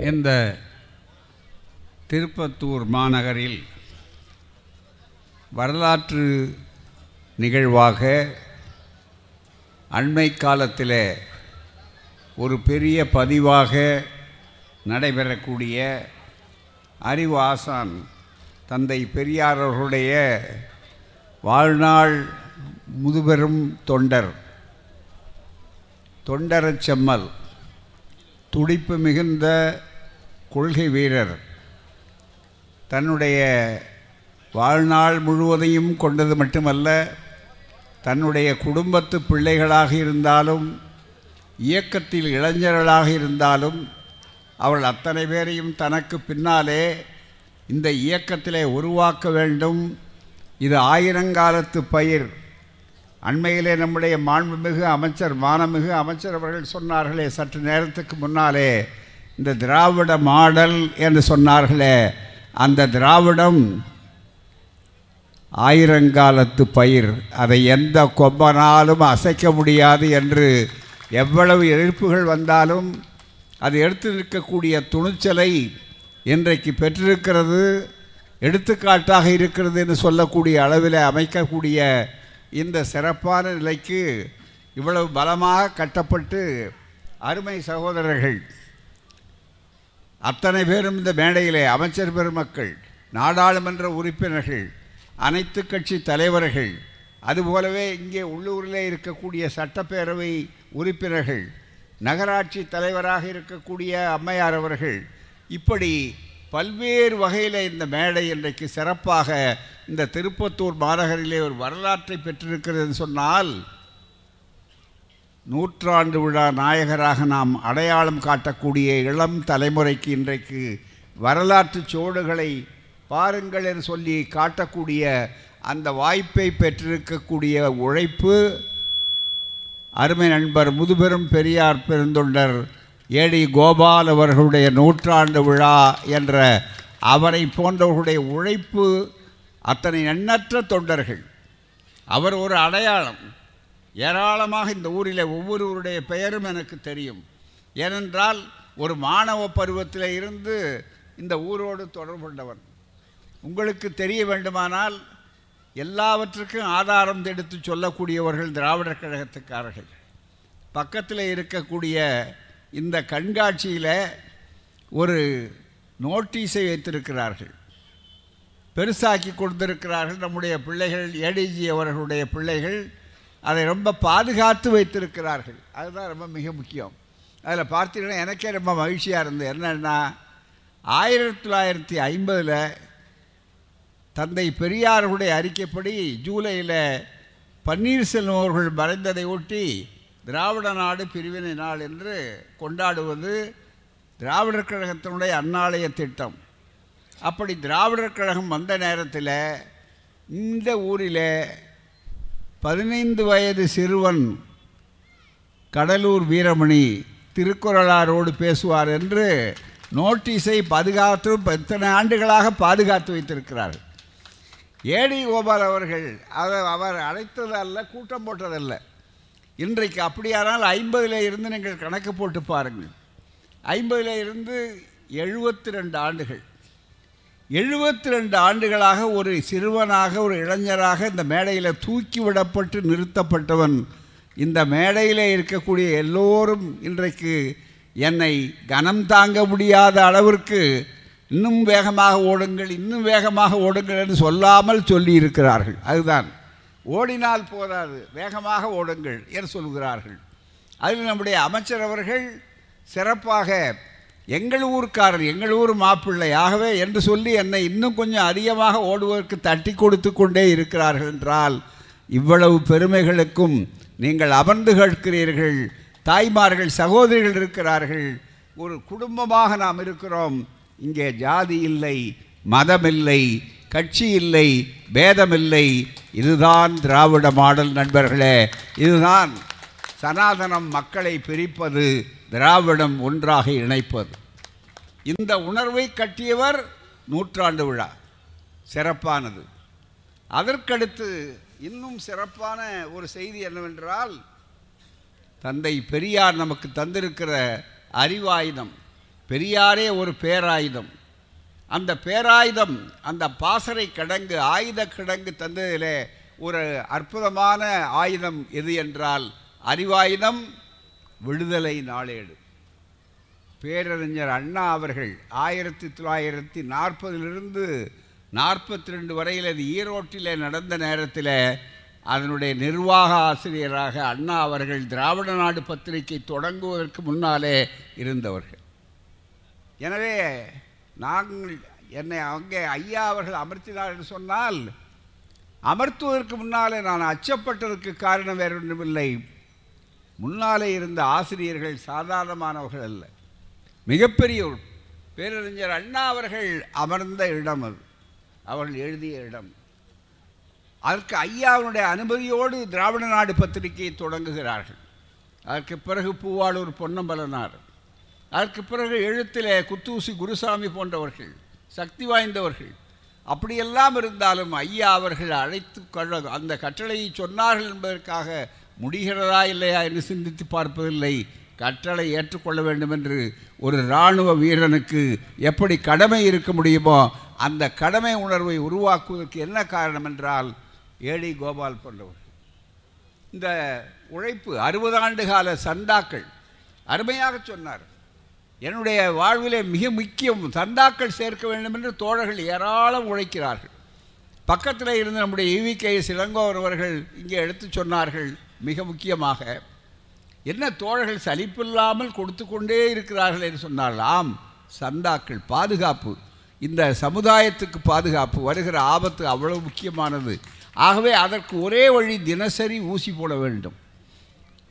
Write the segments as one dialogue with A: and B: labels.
A: இந்த திருப்பத்தூர் மாநகரில் வரலாற்று நிகழ்வாக அண்மை காலத்தில் ஒரு பெரிய பதிவாக நடைபெறக்கூடிய அறிவு ஆசான் தந்தை பெரியார் அவர்களுடைய வாழ்நாள் முதுபெரும் தொண்டர் தொண்டரச் செம்மல் துடிப்பு மிகுந்த கொள்கை வீரர். தன்னுடைய வாழ்நாள் முழுவதையும் கொண்டது மட்டுமல்ல தன்னுடைய குடும்பத்து பிள்ளைகளாக இருந்தாலும் இயக்கத்தில் இளைஞர்களாக இருந்தாலும் அவள் அத்தனை பேரையும் தனக்கு பின்னாலே இந்த இயக்கத்திலே உருவாக்க வேண்டும். இது ஆயிரங்காலத்து பயிர். அண்மையிலே நம்முடைய மாண்புமிகு அமைச்சர் மானமிகு அமைச்சர் அவர்கள் சொன்னார்களே சற்று நேரத்துக்கு முன்னாலே இந்த திராவிட மாடல் என்று சொன்னார்களே அந்த திராவிடம் ஆயிரங்காலத்து பயிர். அதை எந்த கொம்பனாலும் அசைக்க முடியாது என்று எவ்வளவு எதிர்ப்புகள் வந்தாலும் அது எடுத்து நிற்கக்கூடிய துணிச்சலை இன்றைக்கு பெற்றிருக்கிறது எடுத்துக்காட்டாக இருக்கிறது என்று சொல்லக்கூடிய அளவில் அமைக்கக்கூடிய இந்த சிறப்பான நிலைக்கு இவ்வளவு பலமாக கட்டப்பட்டு அருமை சகோதரர்கள் அத்தனை பேரும் இந்த மேடையிலே அமைச்சர் பெருமக்கள் நாடாளுமன்ற உறுப்பினர்கள் அனைத்து கட்சி தலைவர்கள் அதுபோலவே இங்கே உள்ளூரில் இருக்கக்கூடிய சட்டப்பேரவை உறுப்பினர்கள் நகராட்சி தலைவராக இருக்கக்கூடிய அம்மையார் அவர்கள் இப்படி பல்வேறு வகையில் இந்த மேடை இன்றைக்கு சிறப்பாக இந்த திருப்பத்தூர் மாநகரிலே ஒரு வரலாற்றை பெற்றிருக்கிறது சொன்னால் நூற்றாண்டு விழா நாயகராக நாம் அடையாளம் காட்டக்கூடிய இளம் தலைமுறைக்கு இன்றைக்கு வரலாற்று சோடுகளை பாருங்கள் என்று சொல்லி காட்டக்கூடிய அந்த வாய்ப்பை பெற்றிருக்கக்கூடிய உழைப்பு அருமை நண்பர் முதுபெரும் பெரியார் பெருந்தொண்டர் ஏடி கோபால் அவர்களுடைய நூற்றாண்டு விழா என்ற அவரை போன்றவர்களுடைய உழைப்பு அத்தனை எண்ணற்ற தொண்டர்கள். அவர் ஒரு அடையாளம். ஏராளமாக இந்த ஊரில் ஒவ்வொருவருடைய பெயரும் எனக்கு தெரியும். ஏனென்றால் ஒரு மாணவ பருவத்தில் இருந்து இந்த ஊரோடு தொடர்புள்ளவன் உங்களுக்கு தெரிய வேண்டுமானால் எல்லாவற்றுக்கும் ஆதாரம் எடுத்து சொல்லக்கூடியவர்கள் திராவிடர் கழகத்துக்காரர்கள். பக்கத்தில் இருக்கக்கூடிய இந்த கண்காட்சியில் ஒரு நோட்டீஸை வைத்திருக்கிறார்கள். பெருசாக்கி கொடுத்திருக்கிறார்கள். நம்முடைய பிள்ளைகள் ஏடிஜி அவர்களுடைய பிள்ளைகள் அதை ரொம்ப பாதுகாத்து வைத்திருக்கிறார்கள். அதுதான் ரொம்ப மிக முக்கியம். அதில் பார்த்தீங்கன்னா எனக்கே ரொம்ப மகிழ்ச்சியாக இருந்தது. என்னென்னா ஆயிரத்தி தொள்ளாயிரத்தி ஐம்பதில் தந்தை பெரியாருடைய அறிக்கைப்படி ஜூலையில் பன்னீர்செல்வம் அவர்கள் மறைந்ததை ஒட்டி திராவிட நாடு பிரிவினை நாள் என்று கொண்டாடுவது திராவிடர் கழகத்தினுடைய அன்னாலய திட்டம். அப்படி திராவிடர் கழகம் வந்த நேரத்தில் இந்த ஊரில் பதினைந்து வயது சிறுவன் கடலூர் வீரமணி திருக்குறளாரோடு பேசுவார் என்று நோட்டீஸை பாதுகாத்து இத்தனை ஆண்டுகளாக பாதுகாத்து வைத்திருக்கிறார். ஏடி கோபால் அவர்கள் அவர் அவர் அழைத்தது அல்ல கூட்டம் போட்டதல்ல. இன்றைக்கு அப்படியானால் ஐம்பதில் இருந்து நீங்கள் கணக்கு போட்டு பாருங்கள். ஐம்பதில் இருந்து எழுபத்தி ரெண்டு ஆண்டுகள். எழுபத்தி ரெண்டு ஆண்டுகளாக ஒரு சிறுவனாக ஒரு இளைஞராக இந்த மேடையில் தூக்கி விடப்பட்டு நிறுத்தப்பட்டவன் இந்த மேடையில் இருக்கக்கூடிய எல்லோரும் இன்றைக்கு என்னை கனம் தாங்க முடியாத அளவிற்கு இன்னும் வேகமாக ஓடுங்கள் இன்னும் வேகமாக ஓடுங்கள் என்று சொல்லாமல் சொல்லி இருக்கிறார்கள் அதுதான். ஓடினால் போதாது வேகமாக ஓடுங்கள் என்று சொல்கிறார்கள். அதில் நம்முடைய அமைச்சர் அவர்கள் சிறப்பாக எங்கள் ஊருக்காரர் எங்கள் ஊர் மாப்பிள்ளையாகவே என்று சொல்லி என்னை இன்னும் கொஞ்சம் அதிகமாக ஓடுவதற்கு தட்டி கொடுத்து கொண்டே இருக்கிறார்கள் என்றால் இவ்வளவு பெருமைகளுக்கும் நீங்கள் அமர்ந்து கேட்கிறீர்கள் தாய்மார்கள் சகோதரிகள் இருக்கிறார்கள் ஒரு குடும்பமாக நாம் இருக்கிறோம் இங்கே ஜாதி இல்லை மதம் இல்லை கட்சி இல்லை பேதமில்லை இதுதான் திராவிட மாடல் நண்பர்களே இதுதான் சனாதனம் மக்களை பிரிப்பது திராவிடம் ஒன்றாக இணைப்பது. இந்த உணர்வை கட்டியவர் நூற்றாண்டு விழா சிறப்பானது. அதற்கடுத்து இன்னும் சிறப்பான ஒரு செய்தி என்னவென்றால் தந்தை பெரியார் நமக்கு தந்திருக்கிற அறிவாயுதம் பெரியாரே ஒரு பேராயுதம். அந்த பேராயுதம் அந்த பாசறை கிடங்கு ஆயுத கிடங்கு தந்ததிலே ஒரு அற்புதமான ஆயுதம் எது என்றால் அறிவாயுதம் விடுதலை நாளேடு. பேரறிஞர் அண்ணா அவர்கள் ஆயிரத்தி தொள்ளாயிரத்தி நாற்பதிலிருந்து நாற்பத்தி ரெண்டு வரையில் அது ஈரோட்டில் நடந்த நேரத்தில் அதனுடைய நிர்வாக ஆசிரியராக அண்ணா அவர்கள் திராவிட நாடு பத்திரிகை தொடங்குவதற்கு முன்னாலே இருந்தவர்கள். எனவே நாங்கள் என்னை அங்கே ஐயா அவர்கள் அமர்த்தினார் என்று சொன்னால் அமர்த்துவதற்கு முன்னாலே நான் அச்சப்பட்டதற்கு காரணம் வேறு ஒன்றுமில்லை முன்னாலே இருந்த ஆசிரியர்கள் சாதாரணமானவர்கள் அல்ல. மிகப்பெரிய பேரறிஞர் அண்ணா அவர்கள் அமர்ந்த இடம் அது. அவர்கள் எழுதிய இடம். அதற்கு ஐயாவுடைய அனுமதியோடு திராவிட நாடு பத்திரிகையை தொடங்குகிறார்கள். அதற்கு பிறகு பூவாளூர் பொன்னம்பலனார். அதற்கு பிறகு எழுத்திலே குத்தூசி குருசாமி போன்றவர்கள் சக்தி வாய்ந்தவர்கள். அப்படியெல்லாம் இருந்தாலும் ஐயா அவர்கள் அழைத்து கொள்ள அந்த கட்டளையை சொன்னார்கள் என்பதற்காக முடிகிறதா இல்லையா என்று சிந்தித்து பார்ப்பதில்லை. கற்றலை ஏற்றுக்கொள்ள வேண்டும் என்று ஒரு இராணுவ வீரனுக்கு எப்படி கடமை இருக்க முடியுமோ அந்த கடமை உணர்வை உருவாக்குவதற்கு என்ன காரணம் என்றால் ஏடி கோபால் போன்றவர். இந்த உழைப்பு அறுபது ஆண்டு கால சந்தாக்கள் அருமையாக சொன்னார். என்னுடைய வாழ்விலே மிக முக்கியம் சந்தாக்கள் சேர்க்க வேண்டும் என்று தோழர்கள் ஏராளம் உழைக்கிறார்கள். பக்கத்தில் இருந்த நம்முடைய ஈவிகே சிலங்கோவர் அவர்கள் இங்கே எடுத்து சொன்னார்கள் மிக முக்கியமாக என்ன தோழர்கள் சலிப்பில்லாமல் கொடுத்து கொண்டே இருக்கிறார்கள் என்று சொன்னால் ஆம் சந்தாக்கள் பாதுகாப்பு. இந்த சமுதாயத்துக்கு பாதுகாப்பு வருகிற ஆபத்து அவ்வளவு முக்கியமானது. ஆகவே அதற்கு ஒரே வழி தினசரி ஊசி போட வேண்டும்.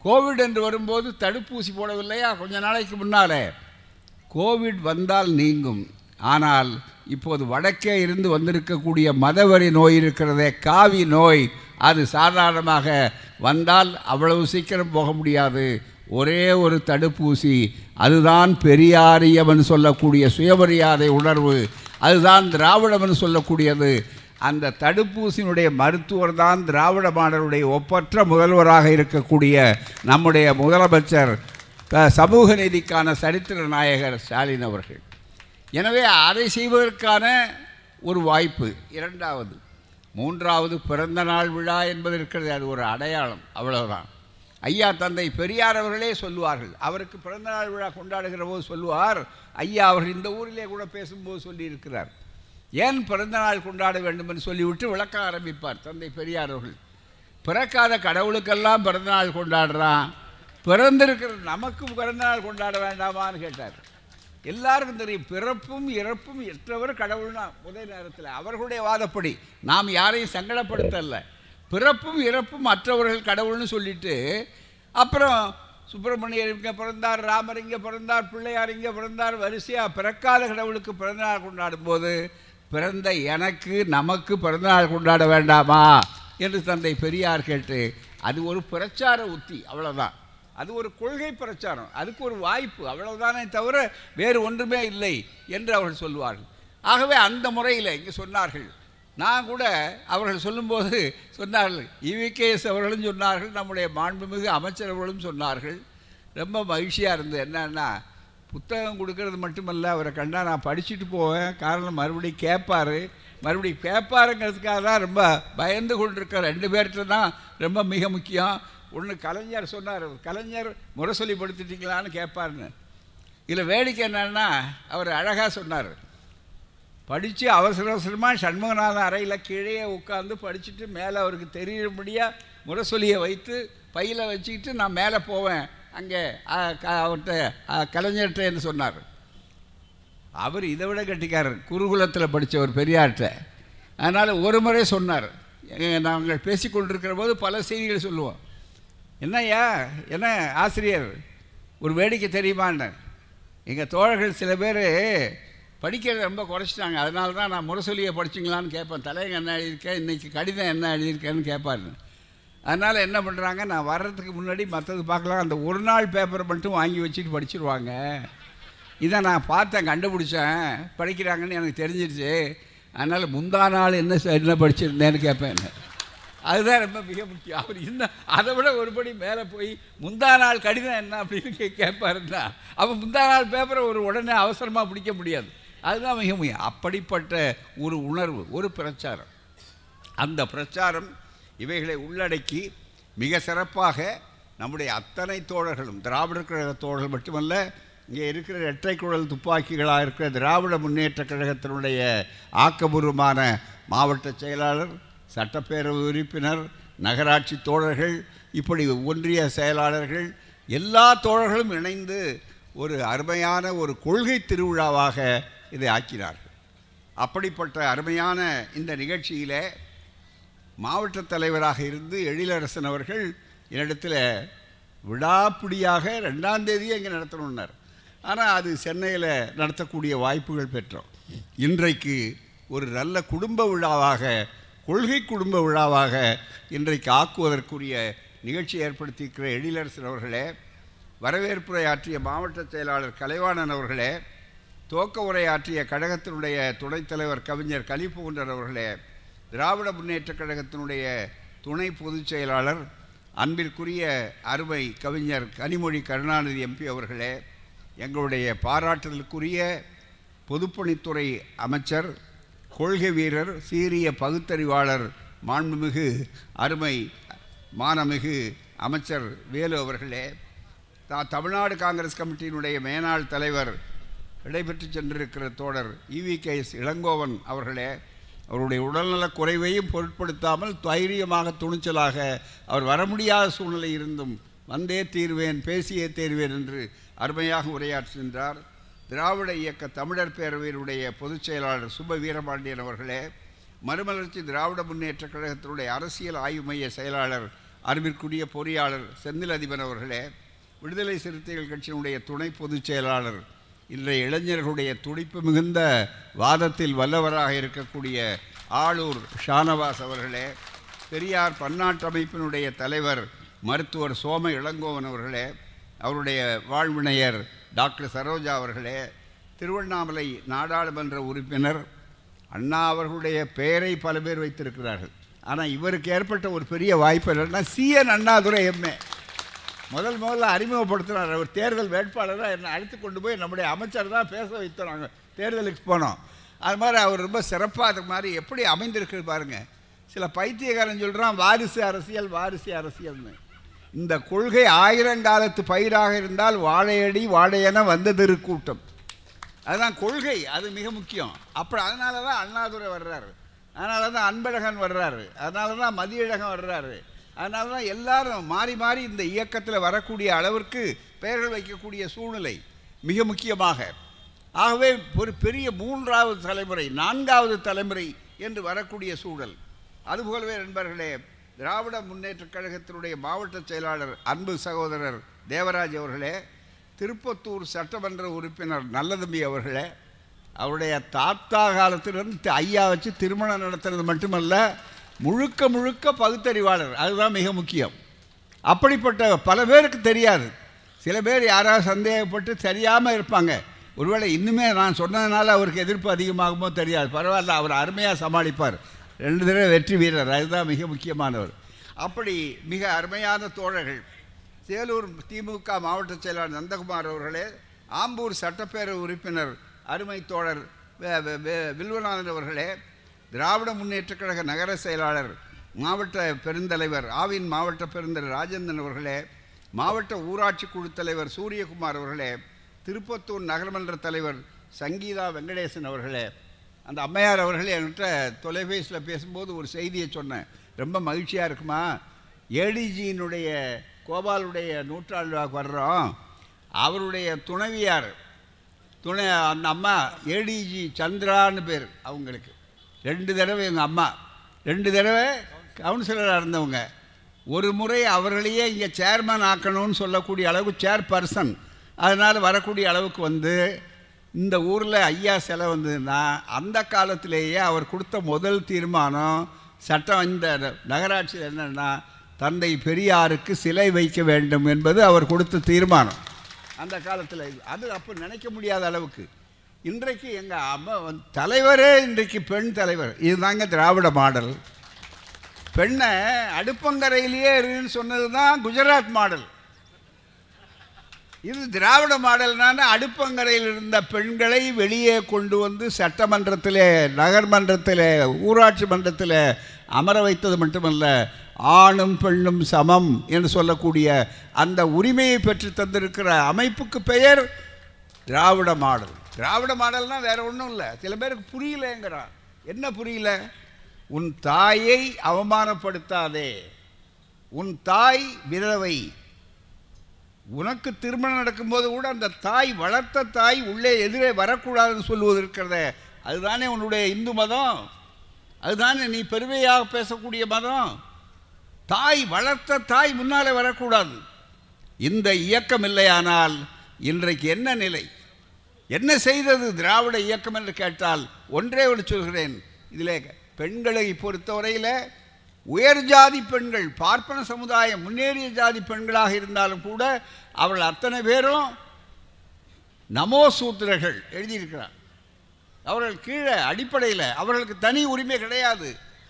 A: கோவிட் என்று வரும்போது தடுப்பூசி போடவில்லையா? கொஞ்ச நாளைக்கு முன்னாலே. கோவிட் வந்தால் நீங்கும். ஆனால் இப்போது வடக்கே இருந்து வந்திருக்கக்கூடிய மதவரி நோய் இருக்கிறதே காவி நோய் அது சாதாரணமாக வந்தால் அவ்வளவு சீக்கிரம் போக முடியாது. ஒரே ஒரு தடுப்பூசி அதுதான் பெரியாரியவன் சொல்லக்கூடிய சுயமரியாதை உணர்வு அதுதான் திராவிடவன் சொல்லக்கூடியது. அந்த தடுப்பூசியினுடைய மருத்துவர் தான் திராவிட மாடலுடைய ஒப்பற்ற முதல்வராக இருக்கக்கூடிய நம்முடைய முதலமைச்சர் சமூக நீதிக்கான சரித்திர நாயகர் ஸ்டாலின் அவர்கள். எனவே அதை செய்வதற்கான ஒரு வாய்ப்பு. இரண்டாவது மூன்றாவது பிறந்த நாள் விழா என்பது இருக்கிறது. அது ஒரு அடையாளம். அவ்வளவுதான். ஐயா தந்தை பெரியார் அவர்களே சொல்லுவார்கள். அவருக்கு பிறந்த நாள் விழா கொண்டாடுகிற போது சொல்லுவார் ஐயா அவர்கள் இந்த ஊரிலே கூட பேசும்போது சொல்லியிருக்கிறார். ஏன் பிறந்த நாள் கொண்டாட வேண்டும் என்று சொல்லிவிட்டு விளக்க ஆரம்பிப்பார் தந்தை பெரியார் அவர்கள். பிறக்காத கடவுளுக்கெல்லாம் பிறந்த நாள் கொண்டாடுறான். பிறந்திருக்கிற நமக்கு பிறந்த நாள் கொண்டாட வேண்டாமான்னு கேட்டார். எல்லாருக்கும் தெரியும் பிறப்பும் இறப்பும் எற்றவர் கடவுள்னா முதல் நேரத்தில் அவர்களுடைய வாதப்படி. நாம் யாரையும் சங்கடப்படுத்தல. பிறப்பும் இறப்பும் மற்றவர்கள் கடவுள்னு சொல்லிட்டு அப்புறம் சுப்பிரமணியர் இங்கே பிறந்தார் ராமர் இங்கே பிறந்தார் பிள்ளையார் இங்கே பிறந்தார் வரிசையாக பிறக்காத கடவுளுக்கு பிறந்தநாள் கொண்டாடும் போது பிறந்த எனக்கு நமக்கு பிறந்தநாள் கொண்டாட வேண்டாமா? என்று தந்தை பெரியார் கேட்டு அது ஒரு பிரச்சார உத்தி அவ்வளோதான் அது ஒரு கொள்கை பிரச்சாரம். அதுக்கு ஒரு வாய்ப்பு. அவ்வளவுதானே தவிர வேறு ஒன்றுமே இல்லை என்று அவர்கள் சொல்லுவார்கள். ஆகவே அந்த முறையில் இங்கே சொன்னார்கள். நான் கூட அவர்கள் சொல்லும்போது சொன்னார்கள் இவிகேஎஸ் அவர்களும் சொன்னார்கள் நம்முடைய மாண்புமிகு அமைச்சர் அவர்களும் சொன்னார்கள். ரொம்ப மகிழ்ச்சியாக இருந்தது. என்னன்னா புத்தகம் கொடுக்கறது மட்டுமல்ல அவரை கண்டா நான் படிச்சுட்டு போவேன். காரணம் மறுபடியும் கேட்பார். மறுபடியும் கேட்பாருங்கிறதுக்காக தான் ரொம்ப பயந்து கொண்டிருக்க ரெண்டு பேர்கிட்ட தான் ரொம்ப மிக முக்கியம். ஒன்று கலைஞர் சொன்னார். கலைஞர் முரசொலி படுத்திட்டீங்களான்னு கேட்பாருன்னு இதில் வேடிக்கை என்னன்னா அவர் அழகாக சொன்னார். படித்து அவசர அவசரமாக சண்முகநாதன் அறையில் கீழே உட்காந்து படிச்சுட்டு மேலே அவருக்கு தெரியும்படியாக முரசொலியை வைத்து பையில் வச்சுக்கிட்டு நான் மேலே போவேன். அங்கே அவர்கிட்ட கலைஞர்கிட்ட என்று சொன்னார். அவர் இதை விட கட்டிக்காரர். குருகுலத்தில் படித்தவர் பெரியார்கிட்ட. அதனால் ஒரு முறை சொன்னார். நாங்கள் பேசிக்கொண்டிருக்கிற போது பல செய்திகள் சொல்லுவோம். என்னய்யா? என்ன ஆசிரியர்? ஒரு வேடிக்கை தெரியுமான்னு எங்கள் தோழர்கள் சில பேர் படிக்கிறத ரொம்ப குறைச்சிட்டாங்க. அதனால தான் நான் முரசொலியை படிச்சிங்களான்னு கேட்பேன். தலையங்க என்ன எழுதியிருக்கேன் இன்றைக்கி கடிதம் என்ன எழுதியிருக்கேன்னு கேட்பாரு. அதனால் என்ன பண்ணுறாங்க நான் வர்றதுக்கு முன்னாடி மற்றது பார்க்கலாம். அந்த ஒரு நாள் பேப்பரை மட்டும் வாங்கி வச்சுட்டு படிச்சிருவாங்க. இதை நான் பார்த்தேன் கண்டுபிடிச்சேன். படிக்கிறாங்கன்னு எனக்கு தெரிஞ்சிருச்சு. அதனால் முந்தா நாள் என்ன என்ன படிச்சிருந்தேன்னு கேட்பேன். அதுதான் ரொம்ப மிக முக்கியம். அவர் இன்னும் அதை விட ஒருபடி மேலே போய் முந்தா நாள் கடிதம் என்ன? அப்படின்னு கே கேட்பாருன்னா அப்போ முந்தா நாள் பேப்பரை ஒரு உடனே அவசரமாக பிடிக்க முடியாது. அதுதான் மிக முக்கியம். அப்படிப்பட்ட ஒரு உணர்வு ஒரு பிரச்சாரம். அந்த பிரச்சாரம் இவைகளை உள்ளடக்கி மிக சிறப்பாக நம்முடைய அத்தனை தோழர்களும் திராவிடர் கழக தோழர்கள் மட்டுமல்ல இங்கே இருக்கிற இரட்டை குழல் துப்பாக்கிகளாக இருக்கிற திராவிட முன்னேற்ற கழகத்தினுடைய ஆக்கபூர்வமான மாவட்ட செயலாளர் சட்டப்பேரவை உறுப்பினர் நகராட்சி தோழர்கள் இப்படி ஒன்றிய செயலாளர்கள் எல்லா தோழர்களும் இணைந்து ஒரு அருமையான ஒரு கொள்கை திருவிழாவாக இதை ஆக்கினார்கள். அப்படிப்பட்ட அருமையான இந்த நிகழ்ச்சியில் மாவட்ட தலைவராக இருந்து எழிலரசன் அவர்கள் என்னிடத்தில் விடாப்பிடியாக ரெண்டாம் தேதியே இங்கே நடத்தணுன்னார் ஆனால் அது சென்னையில் நடத்தக்கூடிய வாய்ப்புகள் பெற்றோம். இன்றைக்கு ஒரு நல்ல குடும்ப விழாவாக கொள்கை குடும்ப விழாவாக இன்றைக்கு ஆக்குவதற்குரிய நிகழ்ச்சி ஏற்படுத்தியிருக்கிற எழிலரசன் அவர்களே வரவேற்புரையாற்றிய மாவட்ட செயலாளர் கலைவாணன் அவர்களே துவக்க உரையாற்றிய கழகத்தினுடைய துணைத் தலைவர் கவிஞர் கலிப்புகுண்டர் அவர்களே திராவிட முன்னேற்றக் கழகத்தினுடைய துணை பொதுச் செயலாளர் அன்பிற்குரிய அருமை கவிஞர் கனிமொழி கருணாநிதி எம்பி அவர்களே எங்களுடைய பாராட்டுதலுக்குரிய பொதுப்பணித்துறை அமைச்சர் கொள்கை வீரர் சீரிய பகுத்தறிவாளர் மாண்புமிகு அருமை மானமிகு அமைச்சர் வேலு அவர்களே தான் தமிழ்நாடு காங்கிரஸ் கமிட்டியினுடைய மேனாள் தலைவர் விடைபெற்று சென்றிருக்கிற தோழர் இவி கே. எஸ். இளங்கோவன் அவர்களே அவருடைய உடல்நலக் குறைவையும் பொருட்படுத்தாமல் தைரியமாக துணிச்சலாக அவர் வர முடியாத சூழ்நிலை இருந்தும் வந்தே தீர்வேன் பேசியே தீர்வேன் என்று அருமையாக உரையாற்றுகின்றார் திராவிட இயக்க தமிழர் பேரவையினுடைய பொதுச் செயலாளர் சுப வீரபாண்டியன் அவர்களே மறுமலர்ச்சி திராவிட முன்னேற்ற கழகத்தினுடைய அரசியல் ஆய்வு மைய செயலாளர் அருமிற்குரிய பொறியாளர் செந்தில் அதிபன் அவர்களே விடுதலை சிறுத்தைகள் கட்சியினுடைய துணை பொதுச் செயலாளர் இன்றைய இளைஞர்களுடைய துடிப்பு மிகுந்த வாதத்தில் வல்லவராக இருக்கக்கூடிய ஆளூர் ஷானவாஸ் அவர்களே பெரியார் பன்னாட்டு அமைப்பினுடைய தலைவர் மருத்துவர் சோம இளங்கோவன் அவர்களே அவருடைய வாழ்வினையர் டாக்டர் சரோஜா அவர்களே திருவண்ணாமலை நாடாளுமன்ற உறுப்பினர் அண்ணா அவர்களுடைய பெயரை பல பேர் வைத்திருக்கிறார்கள். ஆனால் இவருக்கு ஏற்பட்ட ஒரு பெரிய வாய்ப்பு என்னன்னா சிஎன் அண்ணாதுரை எம்ஏ முதல் முதல்ல அறிமுகப்படுத்துகிறார் அவர் தேர்தல் வேட்பாளராக என்னை அழைத்து கொண்டு போய் நம்முடைய அமைச்சர் தான் பேச வைத்தோம். நாங்கள் தேர்தலுக்கு போனோம். அது மாதிரி அவர் ரொம்ப சிறப்பாக அது மாதிரி எப்படி அமைந்திருக்கு பாருங்கள் சில பைத்தியக்காரன் சொல்கிறான் வாரிசு அரசியல் வாரிசு அரசியல்னு. இந்த கொள்கை ஆயிரங்காலத்து பயிராக இருந்தால் வாழையடி வாழையென வந்தது கூட்டம். அதுதான் கொள்கை அது மிக முக்கியம். அப்புறம் அதனால தான் அண்ணாதுரை வர்றாரு. அதனால தான் அன்பழகன் வர்றாரு. அதனால தான் மதியழகன் வர்றாரு. அதனால தான் எல்லாரும் மாறி மாறி இந்த இயக்கத்தில் வரக்கூடிய அளவிற்கு பெயர்கள் வைக்கக்கூடிய சூழ்நிலை மிக முக்கியமாக. ஆகவே ஒரு பெரிய மூன்றாவது தலைமுறை நான்காவது தலைமுறை என்று வரக்கூடிய சூழல். அதுபோலவே நண்பர்களே திராவிட முன்னேற்றக் கழகத்தினுடைய மாவட்ட செயலாளர் அன்பு சகோதரர் தேவராஜ் அவர்களே திருப்பத்தூர் சட்டமன்ற உறுப்பினர் நல்லதம்பி அவர்களே அவருடைய தாத்தா காலத்திலிருந்து ஐயா வச்சு திருமணம் நடத்துறது மட்டுமல்ல முழுக்க முழுக்க பகுத்தறிவாளர். அதுதான் மிக முக்கியம். அப்படிப்பட்ட பல பேருக்கு தெரியாது. சில பேர் யாராவது சந்தேகப்பட்டு தெரியாமல் இருப்பாங்க. ஒருவேளை இன்னுமே நான் சொன்னதுனால அவருக்கு எதிர்ப்பு அதிகமாகுமோ தெரியாது. பரவாயில்ல அவர் அருமையாக சமாளிப்பார். ரெண்டு தடவை வெற்றி வீரர் அதுதான் மிக முக்கியமானவர். அப்படி மிக அருமையான தோழர்கள் சேலூர் திமுக மாவட்ட செயலாளர் நந்தகுமார் அவர்களே ஆம்பூர் சட்டப்பேரவை உறுப்பினர் அருமை தோழர் வில்வநாதன் அவர்களே திராவிட முன்னேற்றக் கழக நகர செயலாளர் மாவட்ட பெருந்தலைவர் ஆவின் மாவட்ட பெருந்தலைவர் ராஜேந்திரன் அவர்களே மாவட்ட ஊராட்சி குழு தலைவர் சூரியகுமார் அவர்களே திருப்பத்தூர் நகரமன்ற தலைவர் சங்கீதா வெங்கடேசன் அவர்களே அந்த அம்மையார் அவர்கள் என்கிட்ட தொலைபேசியில் பேசும்போது ஒரு செய்தியை சொன்னேன். ரொம்ப மகிழ்ச்சியாக இருக்குமா? ஏடிஜியினுடைய கோபாலுடைய நூற்றாண்டு விழாவுக்கு வர்றோம். அவருடைய துணைவியார் துணை அந்த அம்மா ஏடிஜி சந்திரான்னு பேர் அவங்களுக்கு. ரெண்டு தடவை எங்கள் அம்மா ரெண்டு தடவை கவுன்சிலராக இருந்தவங்க. ஒரு முறை அவர்களையே இங்கே சேர்மேன் ஆக்கணும்னு சொல்லக்கூடிய அளவுக்கு சேர்பர்சன் அதனால் வரக்கூடிய அளவுக்கு வந்து இந்த ஊரில் ஐயா சிலை வந்ததுன்னா அந்த காலத்திலேயே அவர் கொடுத்த முதல் தீர்மானம் சட்டம் இந்த நகராட்சியில் என்னென்னா தந்தை பெரியாருக்கு சிலை வைக்க வேண்டும் என்பது அவர் கொடுத்த தீர்மானம். அந்த காலத்தில் அது அப்போ நினைக்க முடியாத அளவுக்கு. இன்றைக்கு எங்கள் அம்மா வந்து தலைவரே இன்றைக்கு பெண் தலைவர். இதுதாங்க திராவிட மாடல். பெண்ணை அடுப்பங்கரையிலேயே இருன்னு சொன்னது தான் குஜராத் மாடல். இது திராவிட மாடல்னான அடுப்பங்கரையில் இருந்த பெண்களை வெளியே கொண்டு வந்து சட்டமன்றத்திலே நகர்மன்றத்திலே ஊராட்சி மன்றத்தில் அமர வைத்தது மட்டுமல்ல ஆணும் பெண்ணும் சமம் என்று சொல்லக்கூடிய அந்த உரிமையை பெற்று தந்திருக்கிற அமைப்புக்கு பெயர் திராவிட மாடல். திராவிட மாடல்னால் வேறு ஒன்றும் இல்லை. சில பேருக்கு புரியலங்கிறான். என்ன புரியல? உன் தாயை அவமானப்படுத்தாதே. உன் தாய் விதவை உனக்கு திருமணம் நடக்கும்போது கூட அந்த தாய் வளர்த்த தாய் உள்ளே எதிரே வரக்கூடாதுன்னு சொல்லுவது இருக்கிறத. அதுதானே உன்னுடைய இந்து மதம்? அதுதானே நீ பெருமையாக பேசக்கூடிய மதம்? தாய் வளர்த்த தாய் முன்னாலே வரக்கூடாது. இந்த இயக்கம் இல்லையானால் இன்றைக்கு என்ன நிலை? என்ன செய்தது திராவிட இயக்கம் என்று கேட்டால் ஒன்றே ஒன்று சொல்கிறேன். இதில் பெண்களை பொறுத்தவரையில் உயர் ஜாதி பெண்கள் பார்ப்பன சமுதாயம் முன்னேறிய ஜாதி பெண்களாக இருந்தாலும் கூட அவர்கள் அத்தனை பேரும் நமோ சூத்திரர்கள் எழுதியிருக்கிறார். அவர்கள் கீழே அடிப்படையில் அவர்களுக்கு தனி உரிமை கிடையாது.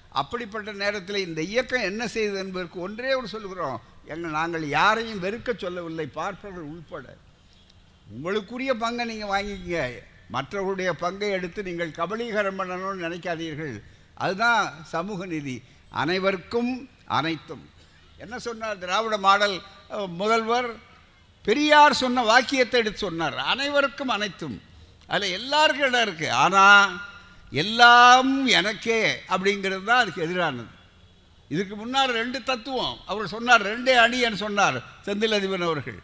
A: அப்படிப்பட்ட நேரத்தில் இந்த இயக்கம் என்ன செய்தது என்பதற்கு ஒன்றே ஒரு சொல்லுகிறோம். எங்கள் நாங்கள் யாரையும் வெறுக்க சொல்லவில்லை பார்ப்பவர்கள் உள்பட. உங்களுக்குரிய பங்கை நீங்கள் வாங்கிக்கங்க. மற்றவர்களுடைய பங்கை எடுத்து நீங்கள் கபலீகரம் பண்ணணும்னு நினைக்காதீர்கள். அதுதான் சமூக நீதி. அனைவருக்கும் அனைத்தும். என்ன சொன்னார் திராவிட மாடல் முதல்வர்? பெரியார் சொன்ன வாக்கியத்தை எடுத்து சொன்னார். அனைவருக்கும் அனைத்தும். அதில் எல்லாருக்கும் இடம் இருக்குது ஆனால் எல்லாம் எனக்கே அப்படிங்கிறது தான் அதுக்கு எதிரானது. இதுக்கு முன்னால் ரெண்டு தத்துவம். அவர் சொன்னார் ரெண்டே அணின்னு சொன்னார் செந்தில் அதிபன் அவர்கள்.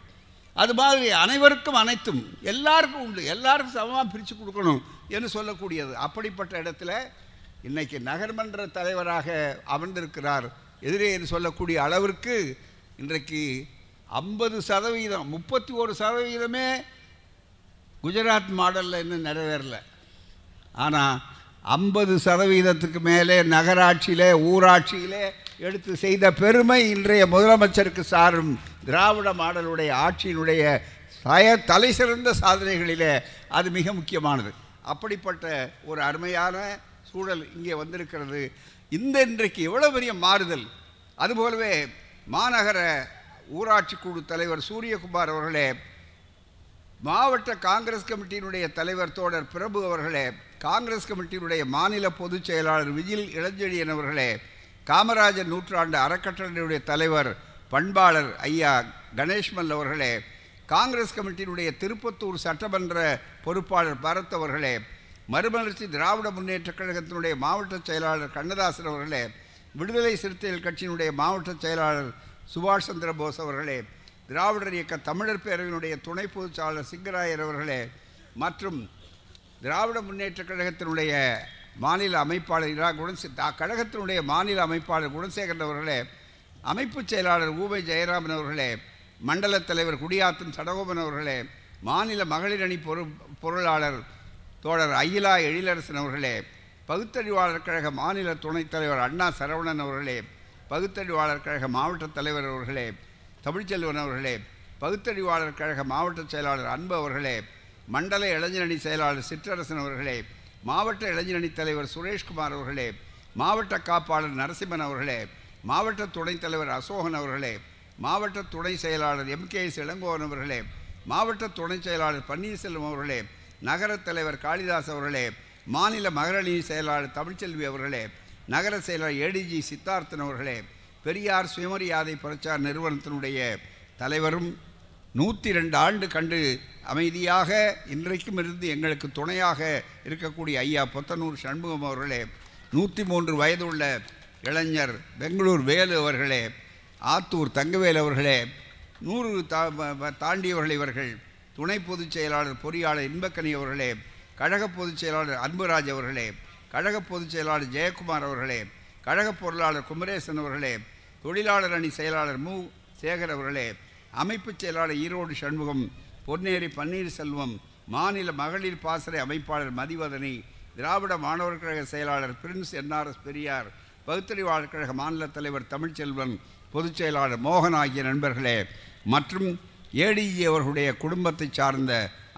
A: அது மாதிரி அனைவருக்கும் அனைத்தும். எல்லாருக்கும் உண்டு. எல்லாருக்கும் சமமாக பிரித்து கொடுக்கணும் என்று சொல்லக்கூடியது. அப்படிப்பட்ட இடத்துல இன்னைக்கு நகர்மன்ற தலைவராக அமர்ந்திருக்கிறார். எதிரே என்று சொல்லக்கூடிய அளவிற்கு இன்றைக்கு ஐம்பது சதவீதம் முப்பத்தி ஒரு சதவீதமே குஜராத் மாடலில் இன்னும் நிறைவேறல. ஆனால் ஐம்பது சதவீதத்துக்கு மேலே நகராட்சியிலே ஊராட்சியிலே எடுத்து செய்த பெருமை இன்றைய முதலமைச்சருக்கு சாரும் திராவிட மாடலுடைய ஆட்சியினுடைய சய தலை சிறந்த சாதனைகளிலே அது மிக முக்கியமானது. அப்படிப்பட்ட ஒரு அருமையான சூழல் இங்கே வந்திருக்கிறது. இந்த இன்றைக்கு எவ்வளோ பெரிய மாறுதல்? அதுபோலவே மாநகர ஊராட்சி குழு தலைவர் சூரியகுமார் அவர்களே மாவட்ட காங்கிரஸ் கமிட்டியினுடைய தலைவர் தோழர் பிரபு அவர்களே காங்கிரஸ் கமிட்டியினுடைய மாநில பொதுச் செயலாளர் விஜில் இளஞ்செழியன் அவர்களே காமராஜர் நூற்றாண்டு அறக்கட்டளையுடைய தலைவர் பண்பாளர் ஐயா கணேஷ்மல் அவர்களே காங்கிரஸ் கமிட்டியினுடைய திருப்பத்தூர் சட்டமன்ற பொறுப்பாளர் பரத் அவர்களே மறுமலர்ச்சி திராவிட முன்னேற்றக் கழகத்தினுடைய மாவட்ட செயலாளர் கண்ணதாசன் அவர்களே விடுதலை சிறுத்தைகள் கட்சியினுடைய மாவட்ட செயலாளர் சுபாஷ் சந்திர போஸ் அவர்களே திராவிடர் இயக்க தமிழர் பேரவையினுடைய துணை பொதுச்சாளர் சிங்கராயர் அவர்களே மற்றும் திராவிட முன்னேற்றக் கழகத்தினுடைய மாநில அமைப்பாளர் இரா குணசே தா- கழகத்தினுடைய மாநில அமைப்பாளர் குணசேகரன் அவர்களே அமைப்புச் செயலாளர் ஊமை ஜெயராமன் அவர்களே மண்டல தலைவர் குடியாத்தன் சடகோபன் அவர்களே மாநில மகளிர் அணி பொரு பொருளாளர் தோழர் அகிலா எழிலரசன் அவர்களே பகுத்தறிவாளர் கழக மாநில துணைத் தலைவர் அண்ணா சரவணன் அவர்களே பகுத்தறிவாளர் கழக மாவட்ட தலைவர் அவர்களே தமிழ்ச்செல்வன் அவர்களே பகுத்தறிவாளர் கழக மாவட்ட செயலாளர் அன்பு அவர்களே மண்டல இளைஞரணி செயலாளர் சிற்றரசன் அவர்களே மாவட்ட இளைஞரணி தலைவர் சுரேஷ்குமார் அவர்களே மாவட்ட காப்பாளர் நரசிம்மன் அவர்களே மாவட்ட துணைத் தலைவர் அசோகன் அவர்களே மாவட்ட துணை செயலாளர் எம் கே எஸ் இளங்கோவன் அவர்களே மாவட்ட துணை செயலாளர் பன்னீர்செல்வம் அவர்களே நகரத் தலைவர் காளிதாஸ் அவர்களே மாநில மகளிரணி செயலாளர் தமிழ்ச்செல்வி அவர்களே நகர செயலாளர் ஏடிஜி சித்தார்த்தன் அவர்களே பெரியார் சுயமரியாதை பிரச்சார நிறுவனத்தினுடைய தலைவரும் நூற்றி ரெண்டு ஆண்டு கண்டு அமைதியாக இன்றைக்கும் இருந்து எங்களுக்கு துணையாக இருக்கக்கூடிய ஐயா பொத்தனூர் சண்முகம் அவர்களே நூற்றி மூன்று வயதுள்ள இளைஞர் பெங்களூர் வேலு அவர்களே ஆத்தூர் தங்கவேல் அவர்களே நூறு தா தாண்டியவர்கள் இவர்கள் துணை பொதுச் செயலாளர் பொறியாளர் இன்பக்கனி அவர்களே கழக பொதுச் செயலாளர் அன்புராஜ் அவர்களே கழக பொதுச் செயலாளர் ஜெயக்குமார் அவர்களே கழக பொருளாளர் குமரேசன் அவர்களே தொழிலாளர் அணி செயலாளர் மு. சேகர் அவர்களே அமைப்புச் செயலாளர் ஈரோடு சண்முகம் பொன்னேரி பன்னீர்செல்வம் மாநில மகளிர் பாசறை அமைப்பாளர் மதிவதனி திராவிட மாணவர் கழக செயலாளர் பிரின்ஸ் என்ஆர்எஸ் பெரியார் பகுத்தறிவாளர் கழக மாநில தலைவர் தமிழ்ச்செல்வன் பொதுச் செயலாளர் மோகன் ஆகிய நண்பர்களே மற்றும் ஏடிஜி அவர்களுடைய குடும்பத்தை சார்ந்த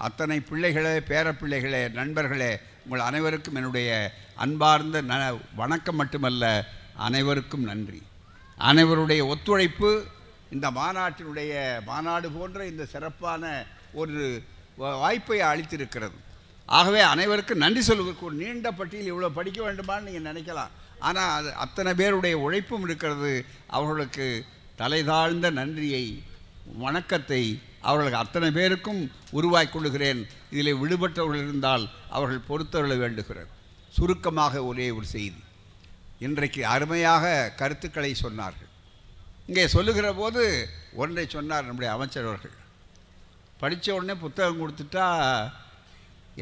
A: அத்தனை பிள்ளைகளே பேரப்பிள்ளைகளே நண்பர்களே உங்கள் அனைவருக்கும் என்னுடைய அன்பார்ந்த ந வணக்கம் மட்டுமல்ல அனைவருக்கும் நன்றி. அனைவருடைய ஒத்துழைப்பு இந்த மாநாட்டினுடைய மாநாடு போன்ற இந்த சிறப்பான ஒரு வாய்ப்பை அளித்திருக்கிறது. ஆகவே அனைவருக்கும் நன்றி சொல்வதற்கு ஒரு நீண்ட பட்டியல் இவ்வளோ படிக்க வேண்டுமான்னு நீங்கள் நினைக்கலாம். ஆனால் அது அத்தனை பேருடைய உழைப்பும் இருக்கிறது. அவர்களுக்கு தலை தாழ்ந்த நன்றியை வணக்கத்தை அவர்களுக்கு அத்தனை பேருக்கும் உருவாக்கி கொள்கிறேன் இதில் விடுபட்டவர்கள் இருந்தால் அவர்கள் பொறுத்தருள வேண்டுகிறார் சுருக்கமாக ஒரே ஒரு செய்தி. இன்றைக்கு அருமையாக கருத்துக்களை சொன்னார்கள். இங்கே சொல்லுகிற போது ஒன்றை சொன்னார் நம்முடைய அமைச்சர் அவர்கள். படித்த உடனே புத்தகம் கொடுத்துட்டா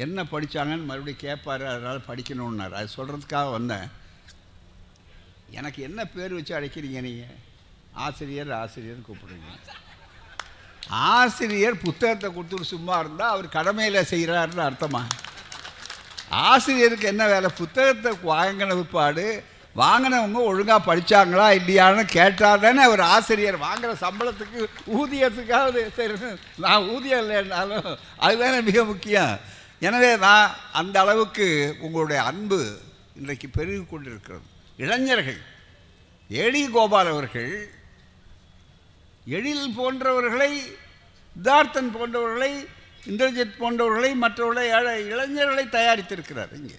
A: என்ன படித்தாங்கன்னு மறுபடியும் கேட்பாரு அதனால் படிக்கணுன்னார் அது சொல்கிறதுக்காக வந்தேன். எனக்கு என்ன பேர் வச்சு அழைக்கிறீங்க நீங்கள் ஆசிரியர் ஆசிரியர்னு கூப்பிடுங்க. ஆசிரியர் புத்தகத்தை கொடுத்துட்டு சும்மா இருந்தால் அவர் கடமையில் செய்கிறாருன்னு அர்த்தமா? ஆசிரியருக்கு என்ன வேலை? புத்தகத்தை வாங்கின பிற்பாடு வாங்கினவங்க ஒழுங்காக படித்தாங்களா இல்லையான்னு கேட்டால் தானே அவர் ஆசிரியர். வாங்குகிற சம்பளத்துக்கு ஊதியத்துக்காவது சரி நான் ஊதியம் இல்லைன்னாலும் அதுதானே மிக முக்கியம். எனவே நான் அந்த அளவுக்கு உங்களுடைய அன்பு இன்றைக்கு பெருகி கொண்டிருக்கிறது. இளைஞர்கள் ஏடி கோபால் அவர்கள் எழில் போன்றவர்களை தார்த்தன் போன்றவர்களை இந்திரஜித் போன்றவர்களை மற்றவர்களை இளைஞர்களை தயாரித்திருக்கிறார் இங்கே.